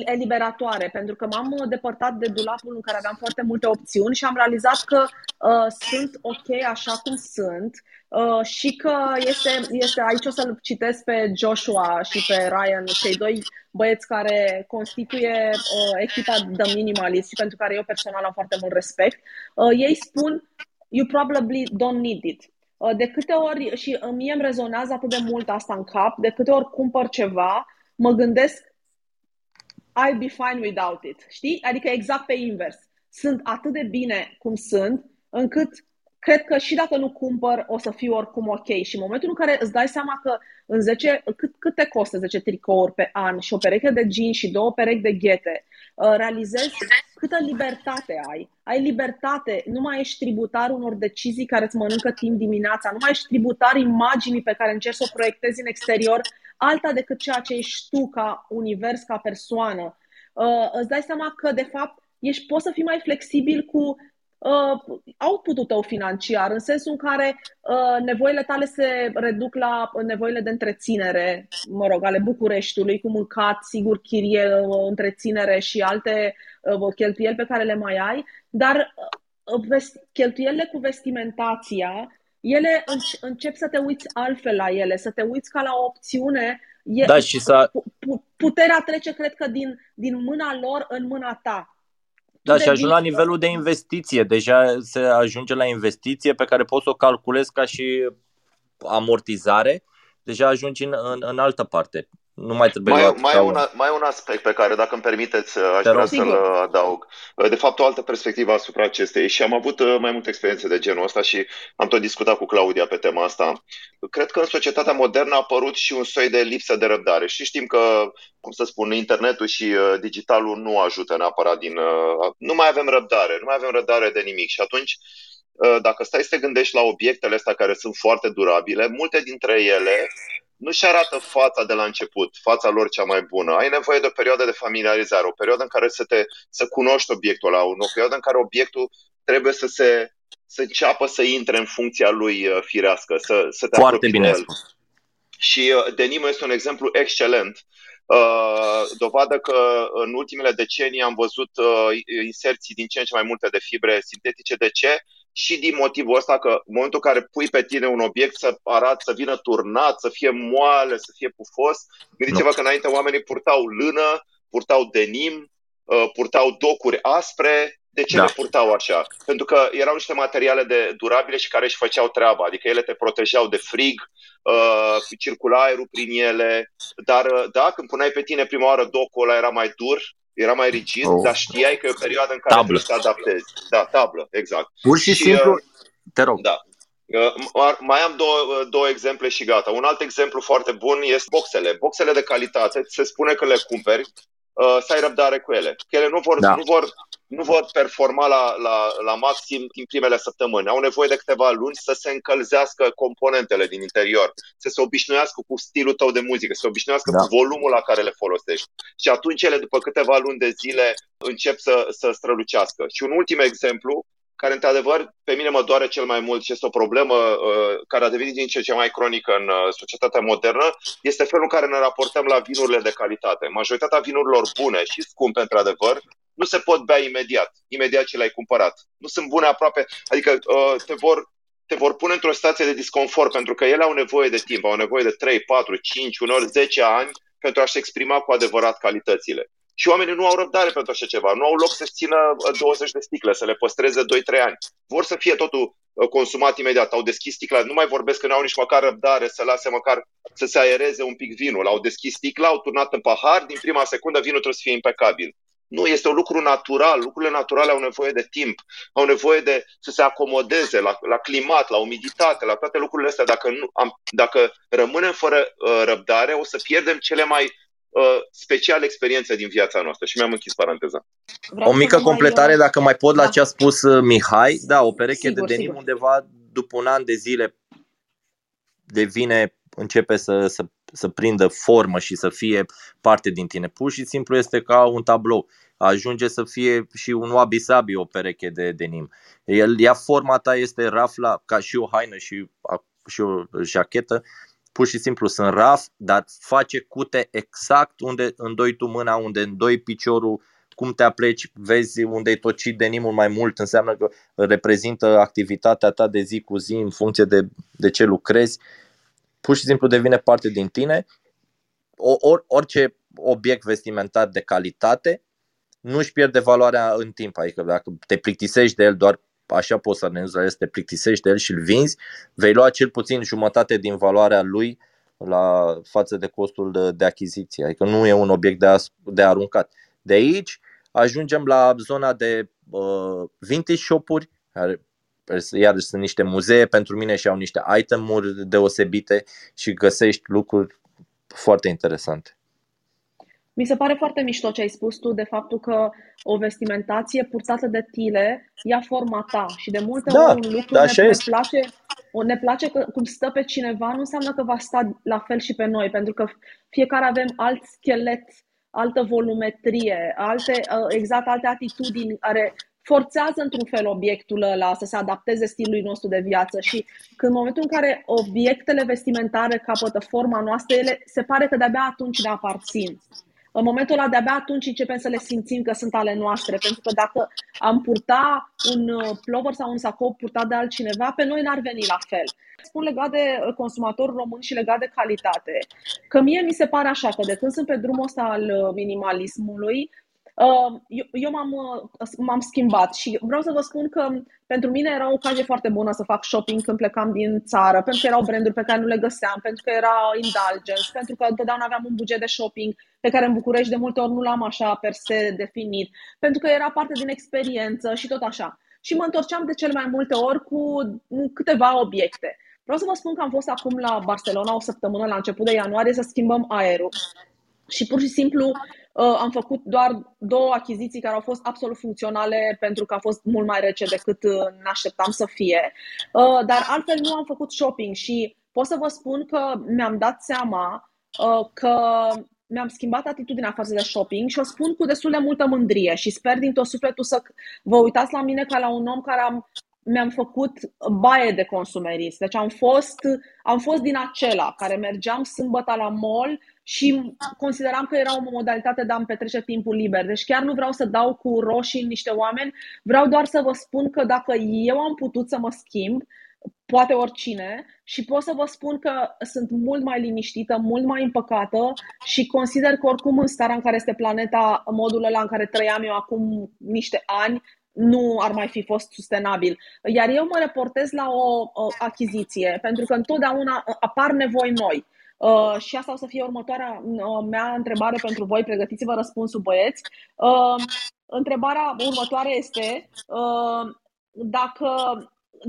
eliberatoare, pentru că m-am depărtat de dulapul în care aveam foarte multe opțiuni și am realizat că uh, sunt ok așa cum sunt Uh, și că este, este aici o să-l citesc pe Joshua și pe Ryan, cei doi băieți care constituie uh, echipa The Minimalist și pentru care eu personal am foarte mult respect. Uh, ei spun, you probably don't need it. Uh, de câte ori, și mie îmi rezonează atât de mult asta în cap, de câte ori cumpăr ceva, mă gândesc, I'll be fine without it. Știi? Adică exact pe invers. Sunt atât de bine cum sunt, încât cred că și dacă nu cumpăr, o să fiu oricum ok. Și în momentul în care îți dai seama că în 10, cât, cât te costă 10 tricouri pe an și o pereche de jeans și două perechi de ghete, uh, realizezi câtă libertate ai. Ai libertate, nu mai ești tributar unor decizii care îți mănâncă timp dimineața, nu mai ești tributar imaginii pe care încerci să o proiectezi în exterior, alta decât ceea ce ești tu ca univers, ca persoană. Uh, îți dai seama că, de fapt, ești, poți să fii mai flexibil cu uh, output-ul tău financiar, în sensul în care uh, nevoile tale se reduc la nevoile de întreținere, mă rog, ale Bucureștiului, cu mâncat, sigur, chirie, uh, întreținere și alte uh, cheltuieli pe care le mai ai, dar uh, cheltuielile cu vestimentația, ele încep să te uiți altfel la ele, să te uiți ca la o opțiune E, da, și să... Puterea trece, cred că, din, din mâna lor în mâna ta. Da, și ajung la nivelul de investiție. Deja se ajunge la investiție pe care poți să o calculezi ca și amortizare. Deja ajungi în, în, în altă parte. Nu mai trebuie mai, mai, un, mai un aspect pe care, dacă îmi permiteți, aș Te vrea să-l adaug. De fapt, o altă perspectivă asupra acestei. Și am avut uh, mai multe experiențe de genul ăsta și am tot discutat cu Claudia pe tema asta. Cred că în societatea modernă a apărut și un soi de lipsă de răbdare. Și știm că, cum să spun, internetul și uh, digitalul nu ajută neapărat din... Uh, nu mai avem răbdare, nu mai avem răbdare de nimic. Și atunci dacă stai să te gândești la obiectele astea care sunt foarte durabile, multe dintre ele nu-și arată fața de la început, fața lor cea mai bună. Ai nevoie de o perioadă de familiarizare, o perioadă în care să te să cunoști obiectul ăla, o perioadă în care obiectul trebuie să se să înceapă să intre în funcția lui uh, firească, să, să te Foarte bine el. Și uh, Denim este un exemplu excelent. Uh, dovadă că în ultimele decenii am văzut uh, inserții din ce în ce mai multe de fibre sintetice. De ce? Și din motivul ăsta că în momentul în care pui pe tine un obiect să arată, să vină turnat, să fie moale, să fie pufos, gândiți-vă că înainte oamenii purtau lână, purtau denim, uh, purtau docuri aspre. De ce da. le purtau așa? Pentru că erau niște materiale de durabile și care își făceau treaba, adică ele te protejau de frig, uh, circula aerul prin ele, dar uh, da, când puneai pe tine prima oară docul ăla era mai dur, era mai rigid, oh. dar știai că e o perioadă în care tablă. trebuie să adaptezi. Da, tablă, exact. Pur și, și simplu, uh, te rog. Da. Uh, mai am două, uh, două exemple și gata. Un alt exemplu foarte bun este boxele. Boxele de calitate, se spune că le cumperi, uh, să ai răbdare cu ele. Că ele nu vor, da. nu vor nu vor performa la, la, la maxim în primele săptămâni. Au nevoie de câteva luni să se încălzească componentele din interior, să se obișnuiască cu stilul tău de muzică, să se obișnuiască da. cu volumul la care le folosești. Și atunci ele, după câteva luni de zile, încep să, să strălucească. Și un ultim exemplu, care într-adevăr pe mine mă doare cel mai mult și este o problemă uh, care a devenit din ce ce mai cronică în uh, societatea modernă, este felul în care ne raportăm la vinurile de calitate. Majoritatea vinurilor bune și scumpe, într-adevăr, nu se pot bea imediat, imediat ce le-ai cumpărat. Nu sunt bune aproape, adică uh, te vor te vor pune într-o situație de disconfort, pentru că ele au nevoie de timp, au nevoie de 3, 4, 5, uneori 10 ani pentru a-și exprima cu adevărat calitățile. Și oamenii nu au răbdare pentru așa ceva, nu au loc să-și țină 20 uh, de sticle, să le păstreze 2-3 ani. Vor să fie totul uh, consumat imediat. Au deschis sticla, nu mai vorbesc că nu au nici măcar răbdare să lase măcar să se aereze un pic vinul. Au deschis sticla, au turnat în pahar, din prima secundă vinul trebuie să fie impecabil. Nu, este un lucru natural. Lucrurile naturale au nevoie de timp, au nevoie de să se acomodeze la, la climat, la umiditate, la toate lucrurile astea. Dacă, nu, am, dacă rămânem fără uh, răbdare, o să pierdem cele mai uh, speciale experiențe din viața noastră. Și mi-am închis paranteza. Vreau o mică completare, eu... dacă mai pot, la da. ce a spus uh, Mihai. Da, o pereche sigur, de denim sigur. undeva după un an de zile devine, începe să, să să prindă formă și să fie parte din tine. Pur și simplu este ca un tablou. Ajunge să fie și un wabi-sabi o pereche de denim. El ia forma ta, este rafla ca și o haină și, și o jachetă. Pur și simplu sunt raf, dar face cute exact unde îndoi tu mâna, unde îndoi piciorul cum te apleci, vezi unde e tocit denimul mai mult, înseamnă că reprezintă activitatea ta de zi cu zi în funcție de, de ce lucrezi. Pur și simplu devine parte din tine. Or, orice obiect vestimentar de calitate nu își pierde valoarea în timp. Adică dacă te plictisești de el doar așa poți să ne să te plictisești de el și îl vinzi, vei lua cel puțin jumătate din valoarea lui la față de costul de, de achiziție. Adică nu e un obiect de, as, de aruncat. De aici ajungem la zona de uh, vintage shop-uri, care iar sunt niște muzee pentru mine și au niște itemuri deosebite și găsești lucruri foarte interesante. Mi se pare foarte mișto ce ai spus tu de faptul că o vestimentație purtată de tine ia forma ta și de multe da, ori un lucru da, ne, ne este. place, ne place că, cum stă pe cineva, nu înseamnă că va sta la fel și pe noi, pentru că fiecare avem alt schelet, altă volumetrie, alte, uh, exact alte atitudini care forțează într-un fel obiectul ăla să se adapteze stilului nostru de viață și când în momentul în care obiectele vestimentare capătă forma noastră, ele se pare că de-abia atunci ne aparțin. În momentul ăla de-abia atunci începem să le simțim că sunt ale noastre, pentru că dacă am purta un uh, plover sau un sacou purtat de altcineva, pe noi n-ar veni la fel. Spun legat de uh, consumator român și legat de calitate, că mie mi se pare așa că de când sunt pe drumul ăsta al uh, minimalismului, eu, eu m-am, m-am schimbat și vreau să vă spun că pentru mine era o ocazie foarte bună să fac shopping când plecam din țară, pentru că erau branduri pe care nu le găseam, pentru că era indulgence, pentru că întotdeauna aveam un buget de shopping pe care în București de multe ori nu l-am așa per se definit, pentru că era parte din experiență și tot așa. Și mă întorceam de cel mai multe ori cu câteva obiecte. Vreau să vă spun că am fost acum la Barcelona o săptămână la început de ianuarie să schimbăm aerul. Și pur și simplu uh, am făcut doar două achiziții care au fost absolut funcționale pentru că a fost mult mai rece decât uh, ne așteptam să fie. Uh, dar altfel nu am făcut shopping și pot să vă spun că mi-am dat seama uh, că mi-am schimbat atitudinea față de shopping și o spun cu destul de multă mândrie și sper din tot sufletul să vă uitați la mine ca la un om care am, mi-am făcut baie de consumerist. Deci am fost, am fost din acela care mergeam sâmbătă la mall și consideram că era o modalitate de a-mi petrece timpul liber. Deci chiar nu vreau să dau cu roșii în niște oameni, vreau doar să vă spun că dacă eu am putut să mă schimb, poate oricine și pot să vă spun că sunt mult mai liniștită, mult mai împăcată și consider că oricum în starea în care este planeta, modul ăla în care trăiam eu acum niște ani, nu ar mai fi fost sustenabil. Iar eu mă reportez la o, o achiziție, pentru că întotdeauna apar nevoi noi. Uh, și asta o să fie următoarea uh, mea întrebare pentru voi. Pregătiți-vă răspunsul, băieți. Uh, întrebarea următoare este uh, dacă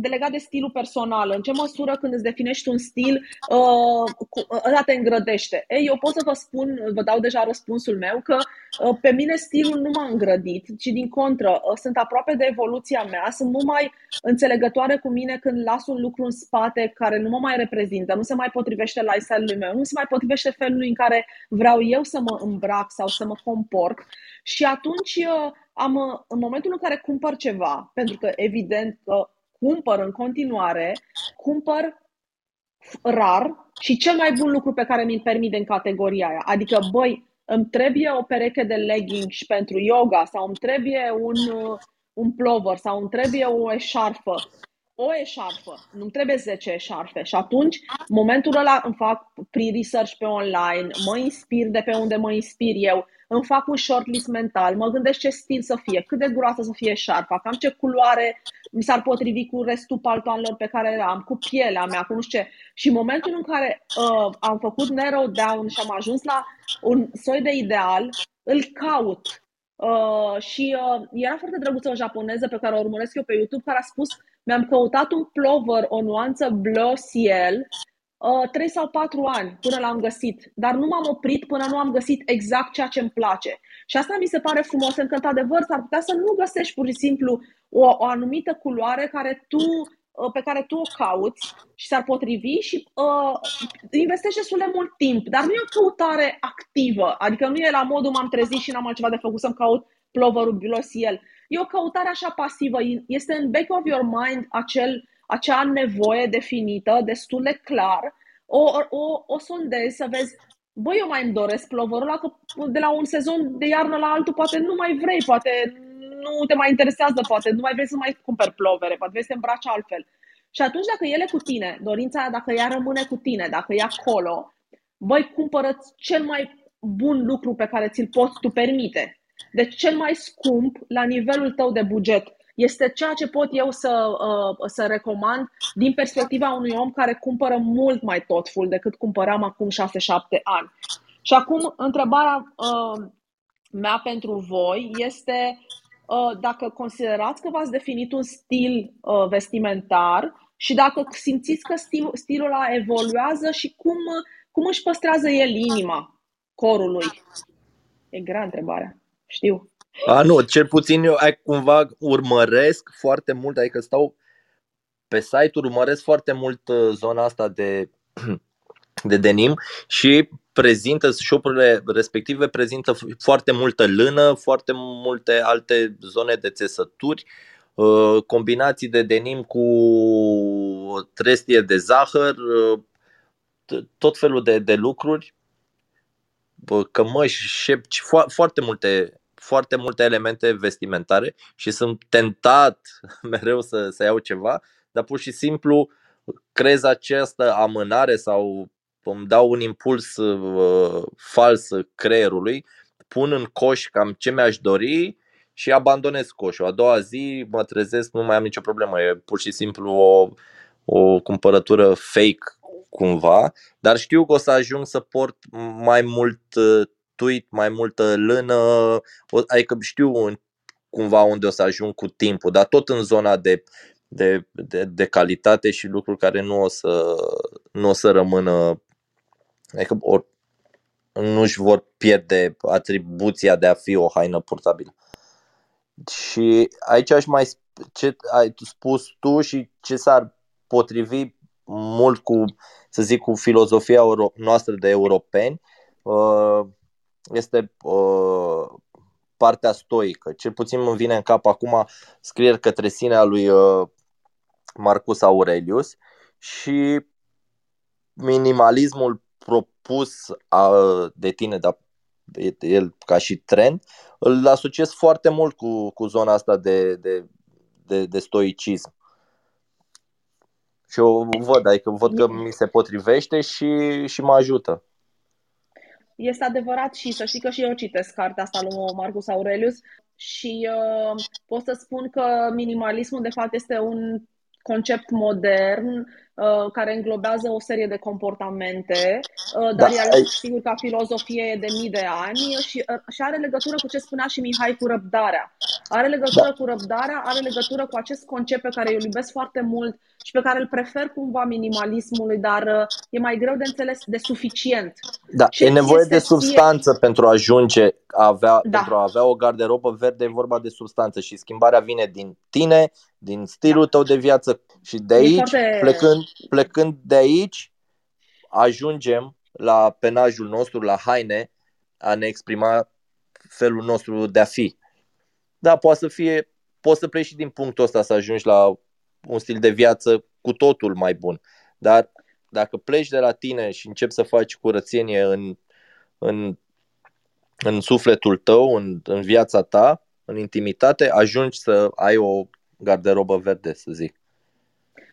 legat de stilul personal, în ce măsură când îți definești un stil, uh, ăla te îngrădește. Ei, eu pot să vă spun, vă dau deja răspunsul meu, că uh, pe mine stilul nu m-a îngrădit, ci din contră, uh, sunt aproape de evoluția mea, sunt mult mai înțelegătoare cu mine când las un lucru în spate care nu mă mai reprezintă, nu se mai potrivește lifestyle-ului meu, nu se mai potrivește felului în care vreau eu să mă îmbrac sau să mă comport și atunci am, în momentul în care cumpăr ceva, pentru că evident că cumpăr în continuare, cumpăr rar și cel mai bun lucru pe care mi-l permit în categoria aia. Adică, băi, îmi trebuie o pereche de leggings pentru yoga sau îmi trebuie un, un plover sau îmi trebuie o eșarfă. O eșarfă, nu trebuie 10 eșarfe. Și atunci, momentul ăla îmi fac pre-research pe online, mă inspir de pe unde mă inspir eu, îmi fac un shortlist mental, mă gândesc ce stil să fie, cât de guroasă să fie șarfa, cam ce culoare mi s-ar potrivi cu restul paltoanelor pe care le am, cu pielea mea, cu nu știu ce. Și în momentul în care uh, am făcut narrow down și am ajuns la un soi de ideal, îl caut. Uh, și uh, era foarte drăguță o japoneză pe care o urmăresc eu pe YouTube, care a spus mi-am căutat un plover, o nuanță bleu ciel, uh, 3 sau 4 ani până l-am găsit, dar nu m-am oprit până nu am găsit exact ceea ce îmi place. Și asta mi se pare frumos, pentru că, într-adevăr, s-ar putea să nu găsești pur și simplu o, o anumită culoare care tu, uh, pe care tu o cauți și s-ar potrivi și uh, investești destul de mult timp, dar nu e o căutare activă, adică nu e la modul m-am trezit și n-am altceva de făcut să-mi caut ploverul bilosiel. E o căutare așa pasivă, este în back of your mind acel, acea nevoie definită, destul de clar, o, o, o sondezi să vezi băi, eu mai îmi doresc plovărul ăla, că de la un sezon de iarnă la altul poate nu mai vrei, poate nu te mai interesează, poate nu mai vrei să mai cumperi plovere, poate vrei să te îmbraci altfel. Și atunci dacă el e cu tine, dorința aia, dacă ea rămâne cu tine, dacă e acolo, băi, cumpără cel mai bun lucru pe care ți-l poți tu permite. Deci cel mai scump la nivelul tău de buget este ceea ce pot eu să, uh, să recomand din perspectiva unui om care cumpără mult mai totful decât cumpăram acum 6-7 ani. Și acum, întrebarea uh, mea pentru voi este uh, dacă considerați că v-ați definit un stil uh, vestimentar și dacă simțiți că stil, stilul ăla evoluează și cum, cum își păstrează el inima corului. E grea întrebarea, știu. A, nu, cel puțin eu ai, cumva urmăresc foarte mult, adică stau pe site-uri, urmăresc foarte mult uh, zona asta de, de denim și prezintă, shopurile respective prezintă foarte multă lână, foarte multe alte zone de țesături, uh, combinații de denim cu trestie de zahăr, uh, tot felul de, de lucruri, cămăși, șepci, foarte multe foarte multe elemente vestimentare și sunt tentat mereu să, să iau ceva, dar pur și simplu creez această amânare sau îmi dau un impuls uh, fals creierului, pun în coș cam ce mi-aș dori și abandonez coșul. A doua zi mă trezesc, nu mai am nicio problemă, e pur și simplu o, o cumpărătură fake cumva, dar știu că o să ajung să port mai mult uh, tuit, mai multă lână, adică știu cumva unde o să ajung cu timpul, dar tot în zona de, de, de, de calitate și lucruri care nu o să, nu o să rămână, adică or, nu își vor pierde atribuția de a fi o haină purtabilă. Și aici aș mai ce ai spus tu și ce s-ar potrivi mult cu, să zic, cu filozofia noastră de europeni, uh, este uh, partea stoică. Cel puțin îmi vine în cap acum scrieri către sine a lui uh, Marcus Aurelius și minimalismul propus a, de tine, dar el ca și trend, îl asociez foarte mult cu, cu zona asta de, de, de, de stoicism. Și o văd, adică văd că mi se potrivește și, și mă ajută. Este adevărat și să știi că și eu citesc cartea asta lui Marcus Aurelius și uh, pot să spun că minimalismul de fapt este un concept modern uh, care înglobează o serie de comportamente, uh, dar da, el, sigur, ca filozofie e de mii de ani și, uh, și are legătură cu ce spunea și Mihai cu răbdarea. Are legătură da. cu răbdarea, are legătură cu acest concept pe care eu îl iubesc foarte mult și pe care îl prefer cumva minimalismului, dar uh, e mai greu de înțeles de suficient. Da, și e nevoie de substanță fie... pentru a ajunge a avea, da. pentru a avea o garderobă verde, e vorba de substanță și schimbarea vine din tine, din stilul tău de viață și de aici, foarte... plecând, plecând de aici, ajungem la penajul nostru, la haine, a ne exprima felul nostru de a fi. Da, poate să fie, poți să pleci și din punctul ăsta să ajungi la un stil de viață cu totul mai bun. Dar dacă pleci de la tine și începi să faci curățenie în, în, în sufletul tău, în, în viața ta, în intimitate, ajungi să ai o garderobă verde, să zic.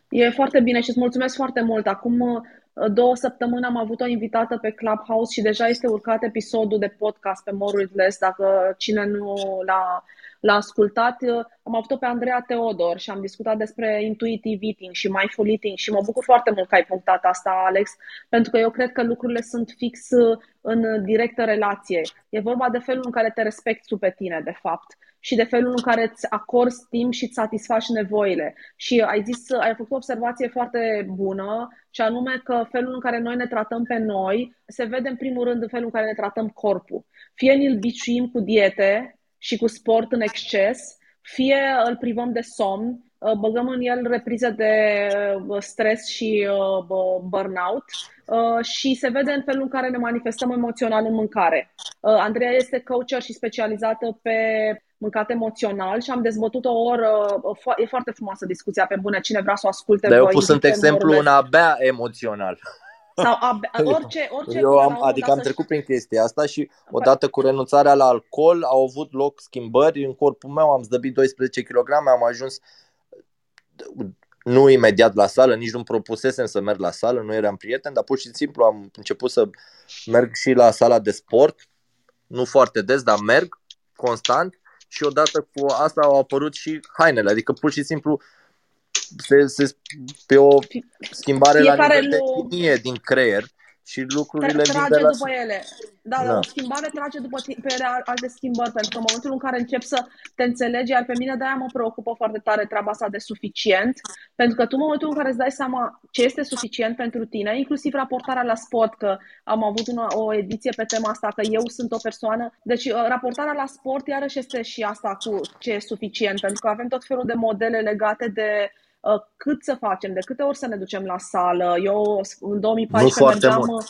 E foarte bine și îți mulțumesc foarte mult. Acum uh, două săptămâni am avut o invitată pe Clubhouse și deja este urcat episodul de podcast pe More Less. Dacă cine nu l-a l-a ascultat, uh, am avut-o pe Andreea Teodor și am discutat despre intuitive eating și mindful eating și mă bucur foarte mult că ai punctat asta, Alex, pentru că eu cred că lucrurile sunt fix uh, în directă relație. E vorba de felul în care te respecti tu pe tine, de fapt și de felul în care îți acorzi timp și îți satisfaci nevoile. Și ai zis, ai făcut o observație foarte bună, și anume că felul în care noi ne tratăm pe noi se vede în primul rând în felul în care ne tratăm corpul. Fie îl biciuim cu diete, și cu sport în exces, fie îl privăm de somn, uh, băgăm în el reprize de uh, stres și uh, burnout și se vede în felul în care ne manifestăm emoțional în mâncare. Andreea este coacher și specializată pe mâncat emoțional și am dezbătut o oră, e foarte frumoasă discuția pe bune, cine vrea să o asculte. Dar eu pus sunt exemplu un abia emoțional. Sau ab- orice, orice Eu am, adică am trecut prin chestia asta și odată cu renunțarea la alcool au avut loc schimbări în corpul meu, am zdăbit 12 kg, am ajuns nu imediat la sală, nici nu propusesem să merg la sală, nu eram prieten, dar pur și simplu am început să merg și la sala de sport, nu foarte des, dar merg constant și odată cu asta au apărut și hainele, adică pur și simplu se, se, pe o schimbare Fiecare la nivel lu... de linie din creier și lucrurile Tra- trage de la... după ele. Da, da, o schimbare trage după pe ele alte schimbări, pentru că în momentul în care încep să te înțelegi, iar pe mine de-aia mă preocupă foarte tare treaba asta de suficient, pentru că tu în momentul în care îți dai seama ce este suficient pentru tine, inclusiv raportarea la sport, că am avut una, o ediție pe tema asta, că eu sunt o persoană, deci uh, raportarea la sport iarăși este și asta cu ce e suficient, pentru că avem tot felul de modele legate de Uh, cât să facem, de câte ori să ne ducem la sală. Eu în 2014 mergeam, mult.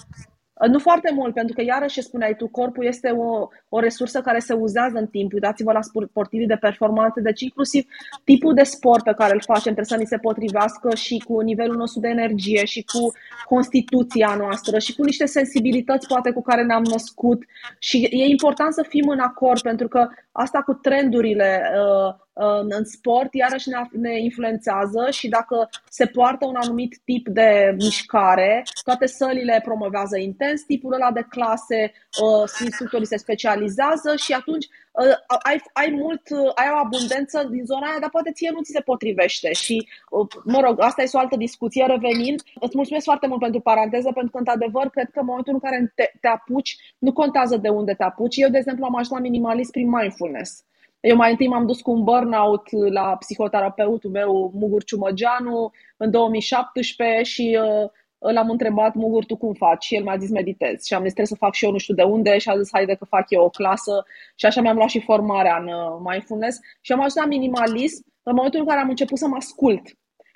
Uh, nu foarte mult, pentru că iarăși spuneai tu, corpul este o, o resursă care se uzează în timp. Uitați-vă la sportivii de performanță, deci inclusiv tipul de sport pe care îl facem trebuie să ni se potrivească și cu nivelul nostru de energie și cu constituția noastră și cu niște sensibilități poate cu care ne-am născut și e important să fim în acord pentru că asta cu trendurile uh, în sport, iarăși ne, ne influențează și dacă se poartă un anumit tip de mișcare, toate sălile promovează intens tipul ăla de clase, uh, instructorii se specializează și atunci uh, ai, ai, mult, uh, ai o abundență din zona aia, dar poate ție nu ți se potrivește și, mă rog, asta este o altă discuție. Revenind, îți mulțumesc foarte mult pentru paranteză, pentru că, într-adevăr, cred că în momentul în care te, te apuci, nu contează de unde te apuci. Eu, de exemplu, am ajuns la minimalist prin mindfulness. Eu mai întâi m-am dus cu un burnout la psihoterapeutul meu, Mugur Ciumăgeanu, în 2017 și uh, l-am întrebat, Mugur, tu cum faci? Și el mi-a zis, meditez. Și am zis, trebuie să fac și eu nu știu de unde și a zis, haide că fac eu o clasă. Și așa mi-am luat și formarea în uh, mindfulness. Și am ajuns la minimalism în momentul în care am început să mă ascult.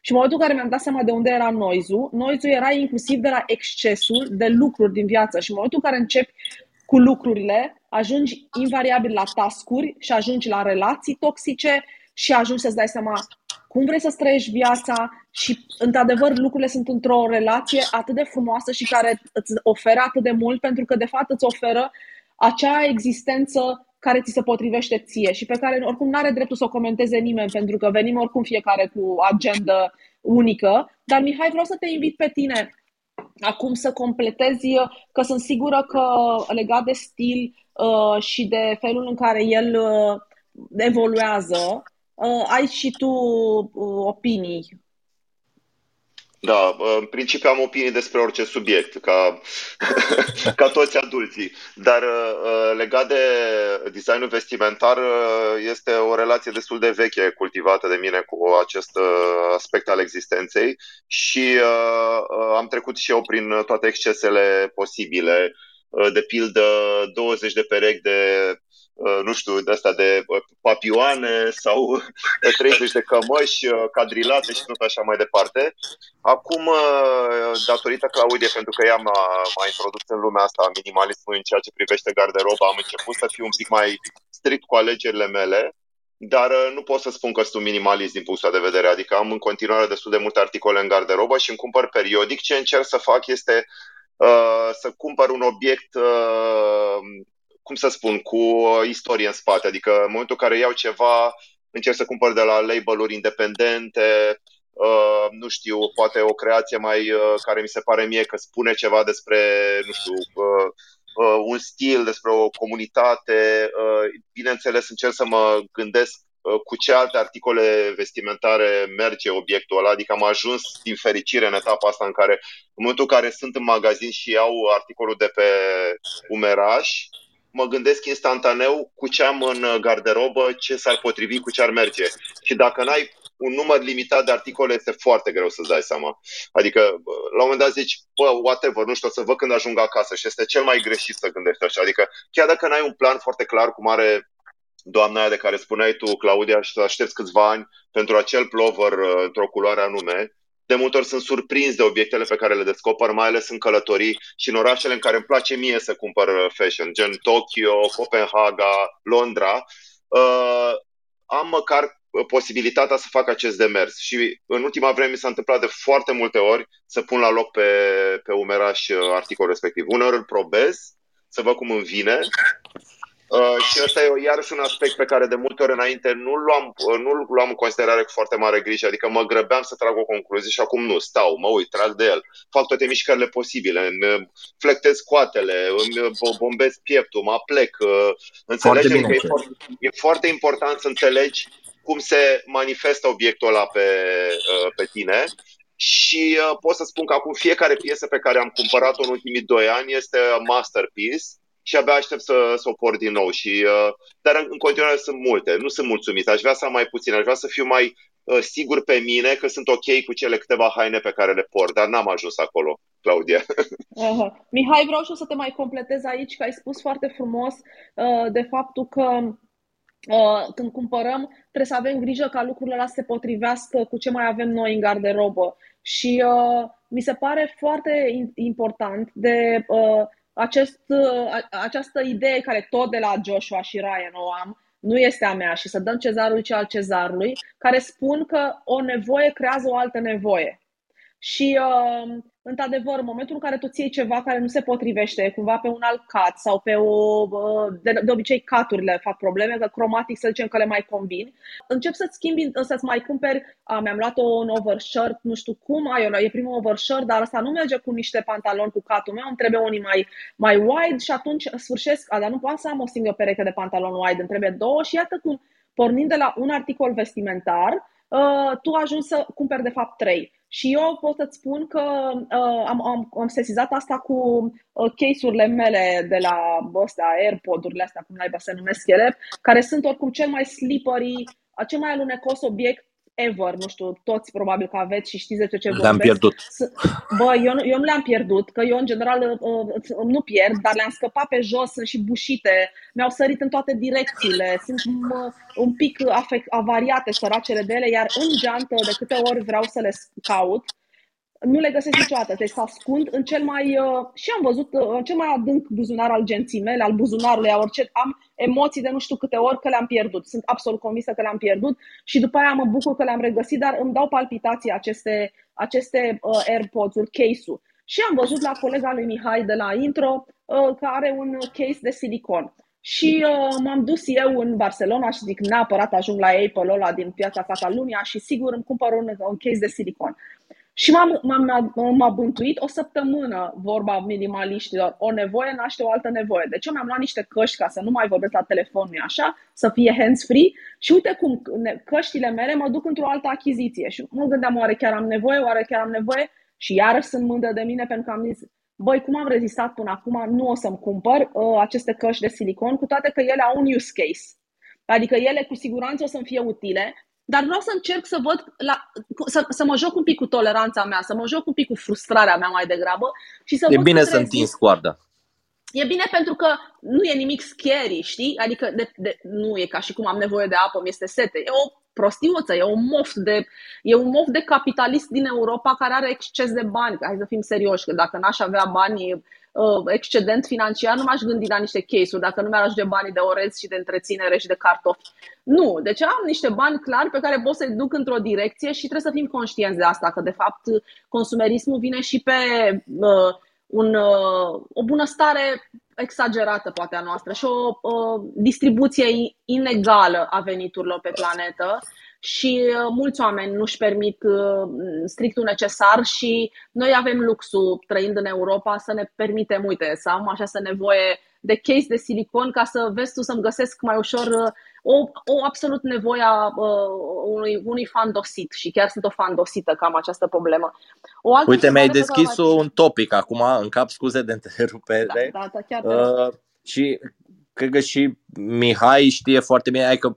Și în momentul în care mi-am dat seama de unde era noizul, noizul era inclusiv de la excesul de lucruri din viață. Și în momentul în care începi cu lucrurile, ajungi invariabil la tascuri și ajungi la relații toxice și ajungi să-ți dai seama cum vrei să trăiești viața și, într-adevăr, lucrurile sunt într-o relație atât de frumoasă și care îți oferă atât de mult, pentru că, de fapt, îți oferă acea existență care ți se potrivește ție și pe care oricum nu are dreptul să o comenteze nimeni, pentru că venim oricum fiecare cu agenda unică. Dar, Mihai, vreau să te invit pe tine acum să completezi, că sunt sigură că legat de stil uh, și de felul în care el uh, evoluează, uh, ai și tu uh, opinii da, în principiu am opinii despre orice subiect, ca, ca toți adulții. Dar uh, legat de designul vestimentar, uh, este o relație destul de veche cultivată de mine cu acest uh, aspect al existenței și am trecut și eu prin toate excesele posibile. De pildă, 20 de perechi de Uh, nu știu, de asta de uh, papioane sau 30 de cămăși uh, cadrilate și tot așa mai departe. Acum, datorită Claudie, pentru că ea m-a, m-a introdus în lumea asta a minimalismului în ceea ce privește garderoba, am început să fiu un pic mai strict cu alegerile mele, dar nu pot să spun că sunt minimalist din punctul de vedere, adică am în continuare destul de multe articole în garderobă și îmi cumpăr periodic. Ce încerc să fac este uh, să cumpăr un obiect uh, cum să spun, cu istorie în spate. Adică în momentul în care iau ceva, încerc să cumpăr de la label-uri independente, uh, nu știu, poate o creație mai uh, care mi se pare mie că spune ceva despre, nu știu, uh, uh, un stil, despre o comunitate. Uh, bineînțeles, încerc să mă gândesc uh, cu ce alte articole vestimentare merge obiectul ăla, adică am ajuns din fericire în etapa asta în care în momentul în care sunt în magazin și iau articolul de pe umeraș, mă gândesc instantaneu cu ce am în garderobă, ce s-ar potrivi, cu ce ar merge. Și dacă n-ai un număr limitat de articole, este foarte greu să-ți dai seama. Adică, la un moment dat zici, bă, whatever, nu știu, o să văd când ajung acasă și este cel mai greșit să gândești așa. Adică, chiar dacă n-ai un plan foarte clar cum are doamna aia de care spuneai tu, Claudia, și să aștepți câțiva ani pentru acel plover uh, într-o culoare anume, de multe ori sunt surprins de obiectele pe care le descoper, mai ales în călătorii și în orașele în care îmi place mie să cumpăr uh, fashion, gen Tokyo, Copenhaga, Londra. Uh, am măcar posibilitatea să facă acest demers. Și în ultima vreme mi s-a întâmplat de foarte multe ori să pun la loc pe, pe umeraș articolul respectiv. Uneori îl probez, să văd cum îmi vine Uh, și ăsta e iarăși un aspect pe care de multe ori înainte nu luam, uh, nu luam în considerare cu foarte mare grijă, adică mă grăbeam să trag o concluzie și acum nu, stau, mă uit, trag de el, fac toate mișcările posibile, îmi uh, flectez coatele, îmi uh, bombez pieptul, mă plec. Înțelegem că e foarte, e foarte important să înțelegi cum se manifestă obiectul ăla pe, pe tine. Și uh, pot să spun că acum fiecare piesă pe care am cumpărat-o în ultimii doi ani este masterpiece și abia aștept să, să o por din nou. Și, uh, dar în, în continuare sunt multe. Nu sunt mulțumit. Aș vrea să am mai puțin. Aș vrea să fiu mai uh, sigur pe mine că sunt ok cu cele câteva haine pe care le port, dar n-am ajuns acolo, Claudia. Uh-huh. Mihai, vreau și o să te mai completez aici, că ai spus foarte frumos uh, de faptul că Uh, când cumpărăm, trebuie să avem grijă ca lucrurile alea să se potrivească cu ce mai avem noi în garderobă. Și uh, mi se pare foarte important de uh, acest, această idee care tot de la Joshua și Ryan o am, nu este a mea și să dăm cezarul ce al cezarului, care spun că o nevoie creează o altă nevoie. Și uh, într-adevăr, în momentul în care tu ții ceva care nu se potrivește, cumva pe un alt cat sau pe o... De, de obicei, caturile fac probleme, că cromatic să zicem că le mai combini, încep să-ți schimbi, să-ți mai cumperi, a, mi-am luat un overshirt, nu știu cum, ai, e primul overshirt, dar asta nu merge cu niște pantaloni cu catul meu, îmi trebuie unii mai, mai wide și atunci sfârșesc, a, dar nu pot să am o singură pereche de pantaloni wide, îmi trebuie două și iată cum, pornind de la un articol vestimentar, uh, tu ajungi să cumperi de fapt trei. Și eu pot să-ți spun că uh, am, am, am sesizat asta cu uh, case-urile mele de la astea, AirPod-urile astea, cum naiba se numesc ele, care sunt oricum cel mai slippery, cel mai alunecos obiect ever, nu știu, toți probabil că aveți și știți despre ce vorbesc. Le-am pierdut. Bă, eu, nu, eu nu le-am pierdut, că eu în general uh, uh, nu pierd, dar le-am scăpat pe jos, sunt și bușite, mi-au sărit în toate direcțiile, sunt uh, un pic afect, avariate săracele de ele, iar în geantă, de câte ori vreau să le caut, nu le găsesc niciodată, deci se ascund în cel mai, uh, și am văzut, uh, în cel mai adânc buzunar al genții mele, al buzunarului, a orice, am emoții de nu știu câte ori că le-am pierdut. Sunt absolut convinsă că le-am pierdut și după aia mă bucur că le-am regăsit, dar îmi dau palpitații aceste, aceste uh, AirPods-uri, case-ul. Și am văzut la colega lui Mihai de la intro uh, că are un case de silicon. Și uh, m-am dus eu în Barcelona și zic neapărat ajung la Apple ăla din piața Catalunia și sigur îmi cumpăr un, un case de silicon. Și m-am, m-am, m-a bântuit o săptămână vorba minimaliștilor. O nevoie naște o altă nevoie. Deci eu mi-am luat niște căști ca să nu mai vorbesc la telefon, nu așa, să fie hands-free și uite cum căștile mele mă duc într-o altă achiziție. Și mă gândeam, oare chiar am nevoie, oare chiar am nevoie? Și iarăși sunt mândră de mine pentru că am zis, băi, cum am rezistat până acum, nu o să-mi cumpăr uh, aceste căști de silicon, cu toate că ele au un use case. Adică ele cu siguranță o să-mi fie utile, dar vreau să încerc să văd, la, să, să mă joc un pic cu toleranța mea, să mă joc un pic cu frustrarea mea mai degrabă și să E văd bine să întinzi coarda. E bine pentru că nu e nimic scary, știi? Adică de, de, nu e ca și cum am nevoie de apă, mi este sete. E o prostiuță, e un moft de, e un moft de capitalist din Europa care are exces de bani. Hai să fim serioși, că dacă n-aș avea bani uh, excedent financiar, nu m-aș gândi la niște case-uri, dacă nu mi-ar ajunge banii de orez și de întreținere și de cartofi. Nu, deci am niște bani clari pe care pot să-i duc într-o direcție și trebuie să fim conștienți de asta, că de fapt consumerismul vine și pe uh, un, uh, o bunăstare exagerată poate a noastră și o uh, distribuție inegală a veniturilor pe planetă și uh, mulți oameni nu-și permit uh, strictul necesar și noi avem luxul, trăind în Europa, să ne permitem, uite, să am această nevoie de case de silicon ca să vezi tu să-mi găsesc mai ușor uh, o, o absolut nevoie a uh, unui, unui fan dosit și chiar sunt o fan dosită că am această problemă. O altă Uite, mi-ai deschis care... un topic acum în cap, scuze de întrerupere. Da, da, da chiar uh, și cred că și Mihai știe foarte bine, că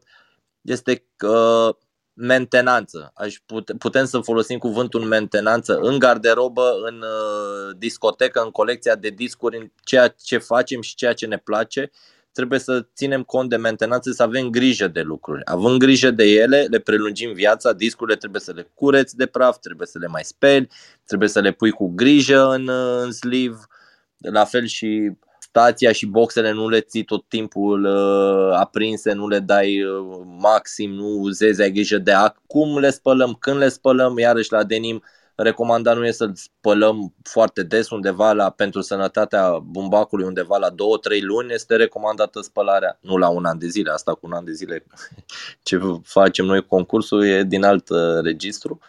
este uh, mentenanță. Aș pute, putem să folosim cuvântul mentenanță în garderobă, în uh, discotecă, în colecția de discuri, în ceea ce facem și ceea ce ne place. Trebuie să ținem cont de mentenanță, să avem grijă de lucruri. Având grijă de ele, le prelungim viața, discurile trebuie să le cureți de praf, trebuie să le mai speli, trebuie să le pui cu grijă în, uh, în sleeve, la fel și stația și boxele nu le ții tot timpul uh, aprinse, nu le dai uh, maxim, nu uzezi, ai grijă de acum le spălăm, când le spălăm, iarăși la denim recomandat nu e să-l spălăm foarte des undeva la, pentru sănătatea bumbacului undeva la 2-3 luni, este recomandată spălarea, nu la un an de zile, asta cu un an de zile ce facem noi concursul e din alt uh, registru.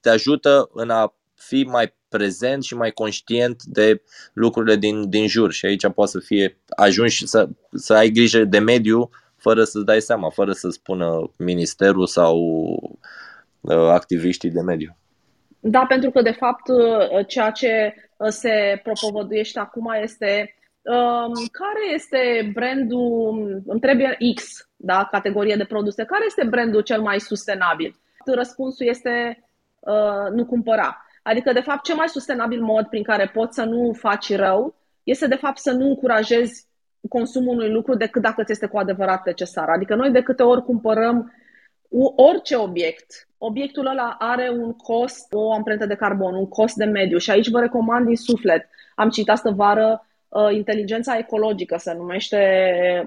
Te ajută în a fi mai prezent și mai conștient de lucrurile din, din jur și aici poate să fie ajungi să, să ai grijă de mediu fără să-ți dai seama, fără să spună ministerul sau uh, activiștii de mediu. Da, pentru că de fapt uh, ceea ce uh, se propovăduiește acum este um, care este brandul, îmi trebuie X, da, categorie de produse, care este brandul cel mai sustenabil? Răspunsul este uh, nu cumpăra. Adică, de fapt, cel mai sustenabil mod prin care poți să nu faci rău este, de fapt, să nu încurajezi consumul unui lucru decât dacă ți este cu adevărat necesar. Adică noi de câte ori cumpărăm orice obiect, obiectul ăla are un cost, o amprentă de carbon, un cost de mediu și aici vă recomand din suflet. Am citit astă vară uh, Inteligența ecologică, se numește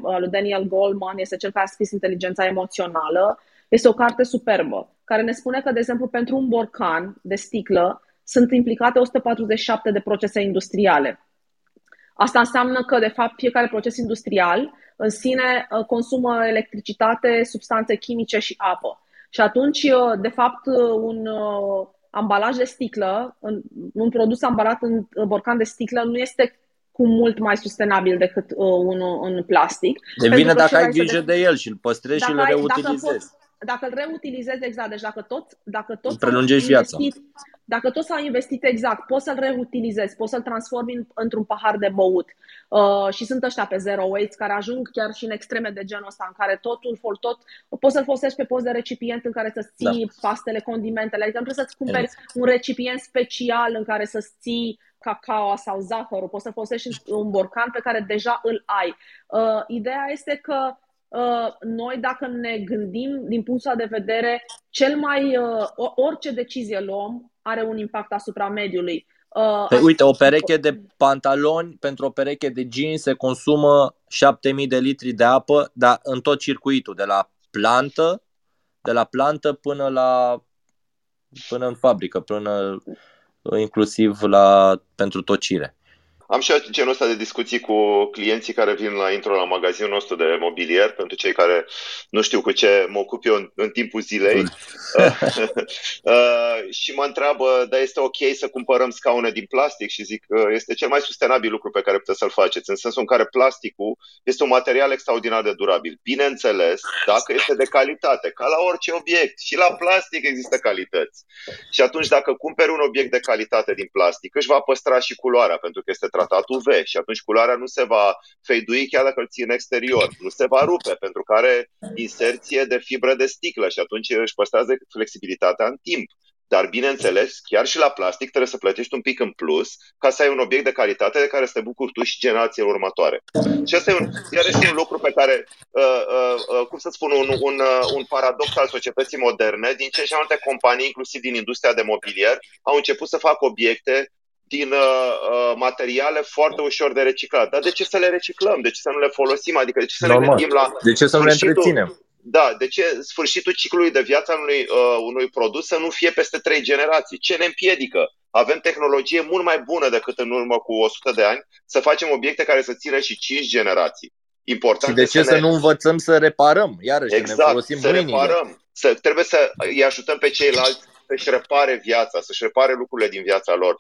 uh, lui Daniel Goleman, este cel care a scris Inteligența emoțională. Este o carte superbă care ne spune că, de exemplu, pentru un borcan de sticlă sunt implicate 147 de procese industriale. Asta înseamnă că, de fapt, fiecare proces industrial în sine uh, consumă electricitate, substanțe chimice și apă. Și atunci, uh, de fapt, uh, un ambalaj de sticlă, un produs ambalat în borcan de sticlă, nu este cu mult mai sustenabil decât unul în plastic. Devine dacă ai grijă de... de el și îl păstrezi și îl reutilizezi. Dacă, poți, dacă îl reutilizezi exact, deci dacă tot, dacă tot prelungești viața. Dacă tot s-a investit exact, poți să-l reutilizezi, poți să-l transformi în, într-un pahar de băut. Uh, și sunt ăștia pe zero waste care ajung chiar și în extreme de genul ăsta, în care totul, tot, poți să-l folosești pe post de recipient în care să-ți ții da. pastele, condimentele. Adică nu trebuie să-ți cumperi exact. un recipient special în care să-ți ții cacao sau zahărul, poți să folosești un borcan pe care deja îl ai. Uh, ideea este că Uh, noi dacă ne gândim din punctul de vedere, cel mai uh, orice decizie luăm are un impact asupra mediului. Uh, păi, uite, o pereche de pantaloni pentru o pereche de jeans se consumă 7000 de litri de apă, dar în tot circuitul, de la plantă, de la plantă până la până în fabrică, până inclusiv la pentru tocire. Am și genul ăsta de discuții cu clienții care vin la intro la magazinul nostru de mobilier, pentru cei care nu știu cu ce mă ocup eu în, în timpul zilei. uh, și mă întreabă, dar este ok să cumpărăm scaune din plastic? Și zic, uh, este cel mai sustenabil lucru pe care puteți să-l faceți, în sensul în care plasticul este un material extraordinar de durabil. Bineînțeles, dacă este de calitate, ca la orice obiect. Și la plastic există calități. Și atunci, dacă cumperi un obiect de calitate din plastic, își va păstra și culoarea, pentru că este tratat UV și atunci culoarea nu se va feidui chiar dacă îl ții în exterior, nu se va rupe pentru că are inserție de fibră de sticlă și atunci își păstrează flexibilitatea în timp. Dar, bineînțeles, chiar și la plastic trebuie să plătești un pic în plus ca să ai un obiect de calitate de care să te bucuri tu și generația următoare. Și asta e un, iar este un lucru pe care, uh, uh, uh, cum să spun, un, un, uh, un paradox al societății moderne. Din ce în ce mai multe companii, inclusiv din industria de mobilier, au început să facă obiecte din uh, uh, materiale foarte ușor de reciclat. Dar de ce să le reciclăm? De ce să nu le folosim? Adică de ce să Normal. ne gândim la... De ce să nu le întreținem? Da, de ce sfârșitul ciclului de viață al unui, uh, unui produs să nu fie peste trei generații? Ce ne împiedică? Avem tehnologie mult mai bună decât în urmă cu 100 de ani să facem obiecte care să țină și 5 generații. Important și de ce să, ne... să nu învățăm să reparăm? Iarăși, exact, ne folosim să mâinile. reparăm. Să, trebuie să îi ajutăm pe ceilalți să-și repare viața, să-și repare lucrurile din viața lor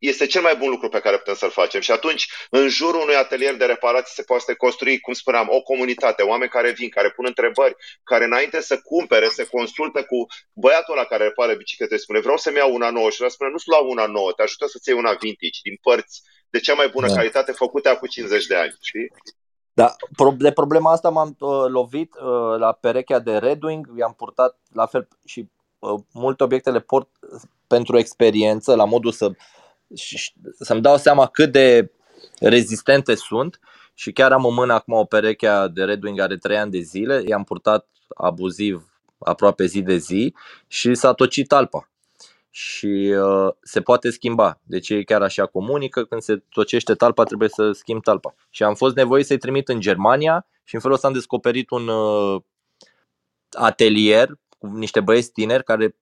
este cel mai bun lucru pe care putem să-l facem. Și atunci, în jurul unui atelier de reparații se poate construi, cum spuneam, o comunitate, oameni care vin, care pun întrebări, care înainte să cumpere, se consultă cu băiatul ăla care repare biciclete, spune vreau să-mi iau una nouă și el spune nu-ți lua una nouă, te ajută să-ți iei una vintage, din părți de cea mai bună da. calitate făcute acum 50 de ani, știi? Da, de problema asta m-am uh, lovit uh, la perechea de Redwing, i-am purtat la fel și uh, multe obiecte le port pentru experiență, la modul să și să-mi dau seama cât de rezistente sunt și chiar am în mână acum o pereche de Redwing are 3 ani de zile, i-am purtat abuziv aproape zi de zi și s-a tocit alpa. și uh, se poate schimba. Deci ei chiar așa comunică, când se tocește talpa trebuie să schimb talpa. Și am fost nevoit să-i trimit în Germania și în felul ăsta am descoperit un uh, atelier cu niște băieți tineri care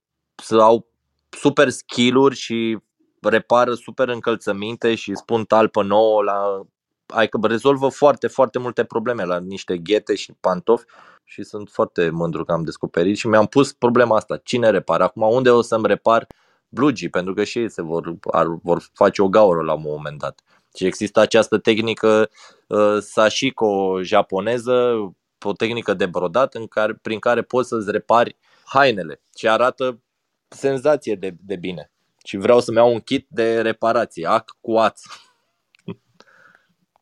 au super skill-uri și repară super încălțăminte și spun talpă nouă la adică rezolvă foarte, foarte multe probleme la niște ghete și pantofi și sunt foarte mândru că am descoperit și mi-am pus problema asta. Cine repară? Acum unde o să-mi repar blugii? Pentru că și ei se vor, ar, vor face o gaură la un moment dat. Și există această tehnică uh, sashiko japoneză, o tehnică de brodat în care, prin care poți să-ți repari hainele și arată senzație de, de bine. Și vreau să-mi iau un kit de reparație, ac cu ață.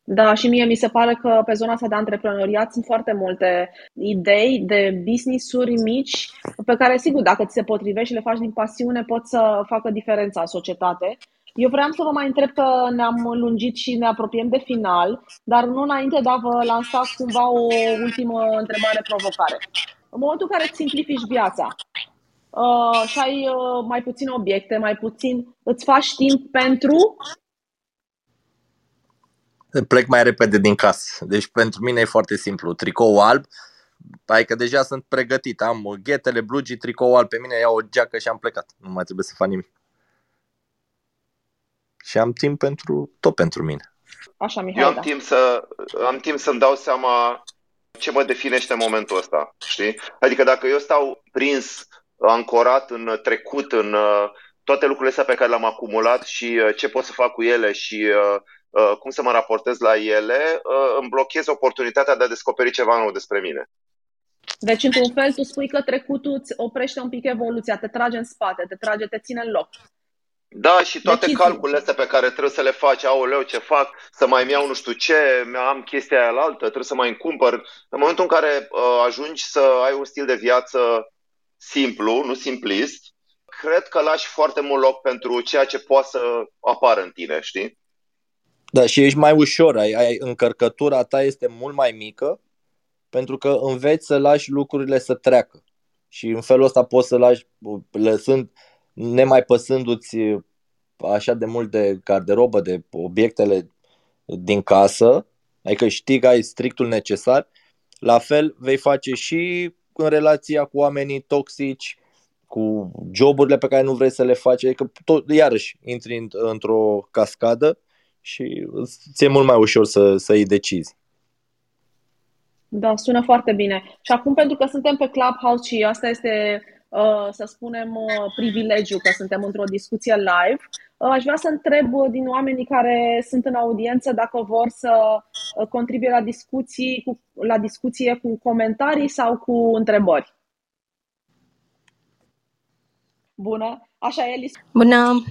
Da, și mie mi se pare că pe zona asta de antreprenoriat sunt foarte multe idei de business-uri mici pe care, sigur, dacă ți se potrivește și le faci din pasiune, pot să facă diferența în societate. Eu vreau să vă mai întreb că ne-am lungit și ne apropiem de final, dar nu înainte de a vă lansa cumva o ultimă întrebare provocare. În momentul în care îți simplifici viața uh, și ai uh, mai puține obiecte, mai puțin, îți faci timp pentru plec mai repede din casă. Deci pentru mine e foarte simplu. Tricou alb, că deja sunt pregătit. Am ghetele, blugii, tricou alb pe mine, iau o geacă și am plecat. Nu mai trebuie să fac nimic. Și am timp pentru tot pentru mine. Așa, Mihai, Eu am da. timp, să, am timp să-mi dau seama ce mă definește în momentul ăsta, știi? Adică dacă eu stau prins, ancorat în trecut, în uh, toate lucrurile astea pe care le-am acumulat și uh, ce pot să fac cu ele și uh, Uh, cum să mă raportez la ele, uh, îmi blochez oportunitatea de a descoperi ceva nou despre mine. Deci, într-un fel, tu spui că trecutul îți oprește un pic evoluția, te trage în spate, te trage, te ține în loc. Da, și toate Decizii. calculele astea pe care trebuie să le faci, aoleu, ce fac, să mai iau nu știu ce, am chestia aia la altă, trebuie să mai cumpăr. În momentul în care uh, ajungi să ai un stil de viață simplu, nu simplist, cred că lași foarte mult loc pentru ceea ce poate să apară în tine, știi? Da, și ești mai ușor, ai, ai, încărcătura ta este mult mai mică pentru că înveți să lași lucrurile să treacă. Și în felul ăsta poți să lași, lăsând, nemai păsându-ți așa de mult de garderobă, de obiectele din casă, adică știi că ai strictul necesar, la fel vei face și în relația cu oamenii toxici, cu joburile pe care nu vrei să le faci, adică tot, iarăși intri într-o cascadă și ți-e mult mai ușor să, să iei decizi. Da, sună foarte bine. Și acum, pentru că suntem pe Clubhouse și asta este, uh, să spunem, uh, privilegiu că suntem într-o discuție live, uh, aș vrea să întreb din oamenii care sunt în audiență dacă vor să contribuie la, discuții, cu, la discuție cu comentarii sau cu întrebări. Bună! Așa e, Elis. Bună!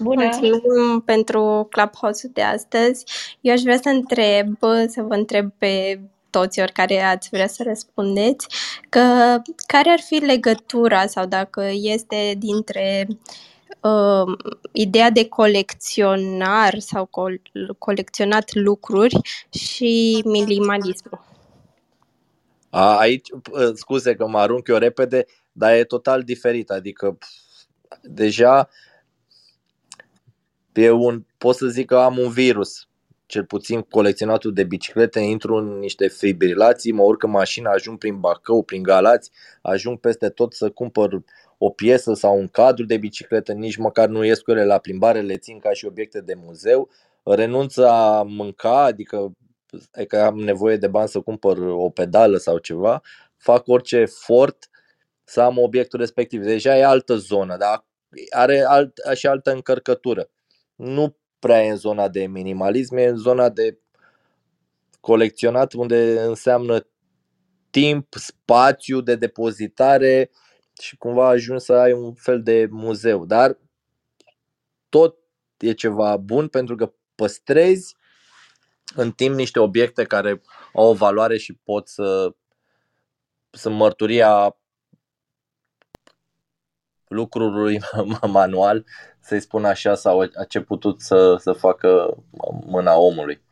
Bună! Mulțumim pentru Clubhouse-ul de astăzi. Eu aș vrea să întreb, să vă întreb pe toți oricare ați vrea să răspundeți, că care ar fi legătura sau dacă este dintre uh, ideea de colecționar sau col- colecționat lucruri și minimalismul. A, aici, scuze că mă arunc eu repede, dar e total diferit, adică deja e un, pot să zic că am un virus, cel puțin colecționatul de biciclete, intru în niște fibrilații, mă urc în mașină, ajung prin Bacău, prin Galați, ajung peste tot să cumpăr o piesă sau un cadru de bicicletă, nici măcar nu ies cu ele la plimbare, le țin ca și obiecte de muzeu, renunț a mânca, adică că am nevoie de bani să cumpăr o pedală sau ceva, fac orice efort să am obiectul respectiv. Deja e altă zonă, dar are alt, și altă încărcătură nu prea e în zona de minimalism, e în zona de colecționat unde înseamnă timp, spațiu de depozitare și cumva ajungi să ai un fel de muzeu. Dar tot e ceva bun pentru că păstrezi în timp niște obiecte care au o valoare și pot să sunt mărturia lucrului manual, să-i spun așa, sau a ce putut să, să facă mâna omului.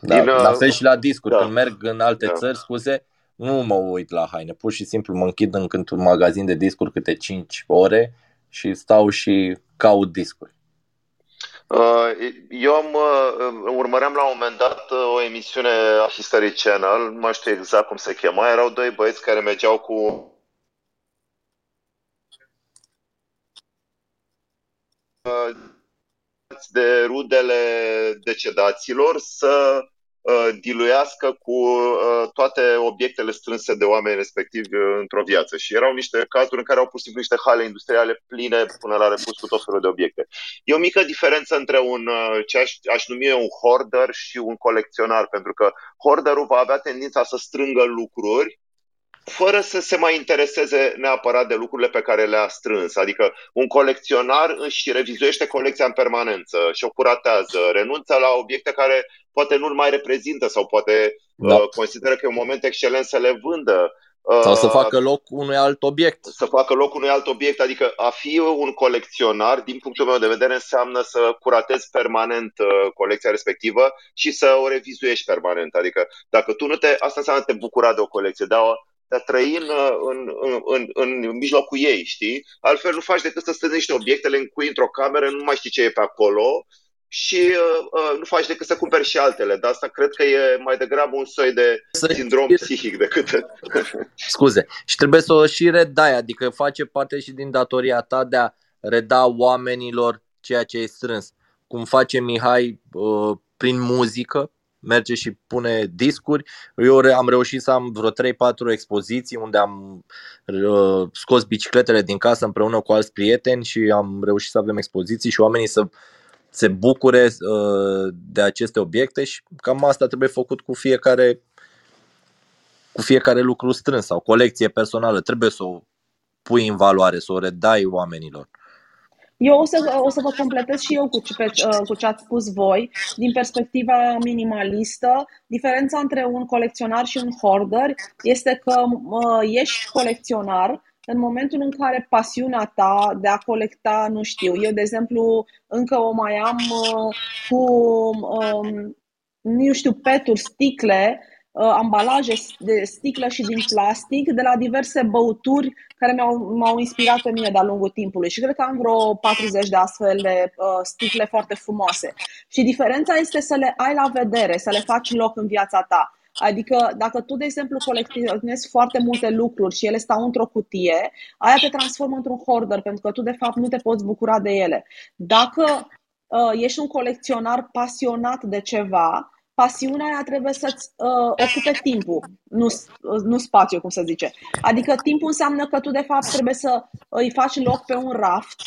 Da, Din, la fel și la discuri. Da. Când merg în alte da. țări, scuze, nu mă uit la haine. Pur și simplu mă închid în într-un magazin de discuri câte 5 ore și stau și caut discuri. Uh, eu am, uh, urmăream la un moment dat uh, o emisiune a History Channel, nu mai știu exact cum se chema, erau doi băieți care mergeau cu de rudele decedaților să Uh, diluiască cu uh, toate obiectele strânse de oameni respectiv uh, într-o viață. Și erau niște cazuri în care au pus niște hale industriale pline până la repus cu tot felul de obiecte. E o mică diferență între un, ce aș, aș numi un hoarder și un colecționar, pentru că hoarderul va avea tendința să strângă lucruri fără să se mai intereseze neapărat de lucrurile pe care le-a strâns. Adică un colecționar își revizuiește colecția în permanență și o curatează, renunță la obiecte care poate nu-l mai reprezintă sau poate da. uh, consideră că e un moment excelent să le vândă. Uh, sau să facă loc unui alt obiect. Să facă loc unui alt obiect, adică a fi un colecționar, din punctul meu de vedere, înseamnă să curatezi permanent uh, colecția respectivă și să o revizuiești permanent. Adică dacă tu nu te, asta înseamnă te bucura de o colecție, dar de a trăi în, în, în, în, în mijlocul ei, știi? Altfel nu faci decât să stăzi niște obiecte, le încui într-o cameră, nu mai știi ce e pe acolo și uh, uh, nu faci decât să cumperi și altele. Dar asta cred că e mai degrabă un soi de sindrom psihic decât... Scuze. Și trebuie să o și redai, adică face parte și din datoria ta de a reda oamenilor ceea ce ai strâns. Cum face Mihai uh, prin muzică, merge și pune discuri. Eu am reușit să am vreo 3-4 expoziții unde am uh, scos bicicletele din casă împreună cu alți prieteni și am reușit să avem expoziții și oamenii să se bucure uh, de aceste obiecte și cam asta trebuie făcut cu fiecare cu fiecare lucru strâns sau colecție personală. Trebuie să o pui în valoare, să o redai oamenilor. Eu o să, o să vă completez și eu cu ce, uh, cu ce ați spus voi. Din perspectiva minimalistă, diferența între un colecționar și un hoarder este că uh, ești colecționar în momentul în care pasiunea ta de a colecta, nu știu, eu de exemplu încă o mai am uh, cu, um, nu știu, peturi, sticle, uh, ambalaje de sticlă și din plastic de la diverse băuturi care m-au, m-au inspirat pe mine de-a lungul timpului și cred că am vreo 40 de astfel de uh, sticle foarte frumoase. Și diferența este să le ai la vedere, să le faci loc în viața ta. Adică dacă tu, de exemplu, colecționezi foarte multe lucruri și ele stau într-o cutie, aia te transformă într-un hoarder, pentru că tu, de fapt, nu te poți bucura de ele. Dacă uh, ești un colecționar pasionat de ceva, pasiunea aia trebuie să-ți uh, ocupe timpul, nu, uh, nu spațiu, cum se zice. Adică timpul înseamnă că tu, de fapt, trebuie să îi faci loc pe un raft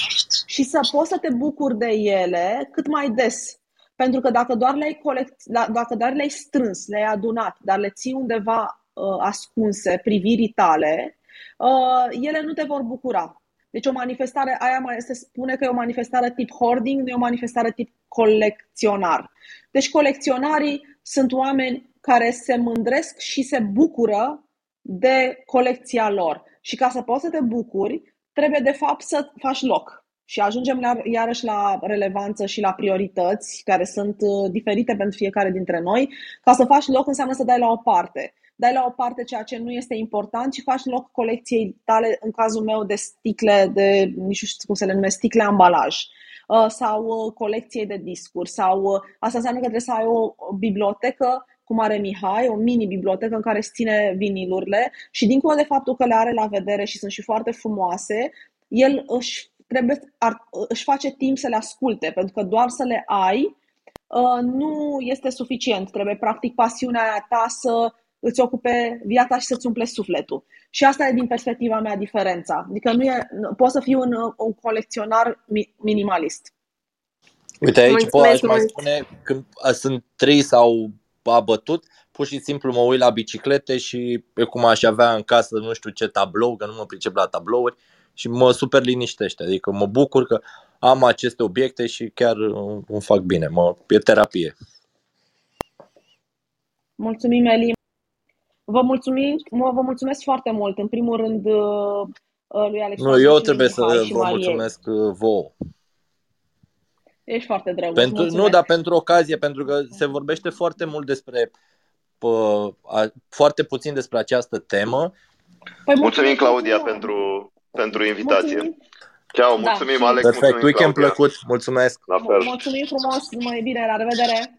și să poți să te bucuri de ele cât mai des. Pentru că dacă doar le-ai, colect, da, dacă doar le-ai strâns, le-ai adunat, dar le ții undeva uh, ascunse privirii tale, uh, ele nu te vor bucura. Deci o manifestare, aia mai se spune că e o manifestare tip hoarding, nu e o manifestare tip colecționar. Deci colecționarii sunt oameni care se mândresc și se bucură de colecția lor. Și ca să poți să te bucuri, trebuie de fapt să faci loc. Și ajungem la, iarăși la relevanță și la priorități care sunt uh, diferite pentru fiecare dintre noi. Ca să faci loc înseamnă să dai la o parte. Dai la o parte ceea ce nu este important și faci loc colecției tale, în cazul meu, de sticle, de, nu știu cum să le numesc, sticle ambalaj uh, sau uh, colecție de discuri sau asta înseamnă că trebuie să ai o bibliotecă cum are Mihai, o mini-bibliotecă în care îți ține vinilurile și dincolo de faptul că le are la vedere și sunt și foarte frumoase, el își trebuie, ar, își face timp să le asculte, pentru că doar să le ai uh, nu este suficient. Trebuie, practic, pasiunea aia ta să îți ocupe viața și să-ți umple sufletul. Și asta e, din perspectiva mea, diferența. Adică nu e, poți să fii un, un colecționar minimalist. Uite, aici pot aș mai spune, când sunt trei sau abătut, pur și simplu mă uit la biciclete și pe cum aș avea în casă nu știu ce tablou, că nu mă pricep la tablouri, și mă super liniștește. Adică mă bucur că am aceste obiecte și chiar îmi fac bine. Mă, e terapie. Mulțumim, Eli. Vă, mulțumim, vă mulțumesc foarte mult. În primul rând, uh, uh, lui Alex. Nu, eu trebuie să vă mulțumesc uh, vouă. Ești foarte drăguț. Pentru, mulțumesc. nu, dar pentru ocazie, pentru că se vorbește foarte mult despre pă, a, foarte puțin despre această temă. Păi mulțumim, Claudia, pentru pentru invitație. Ceau, mulțumim, Da. Alex. Perfect, mulțumim, weekend Claudia. plăcut, mulțumesc! La fel. Mulțumim frumos, mai bine, la revedere!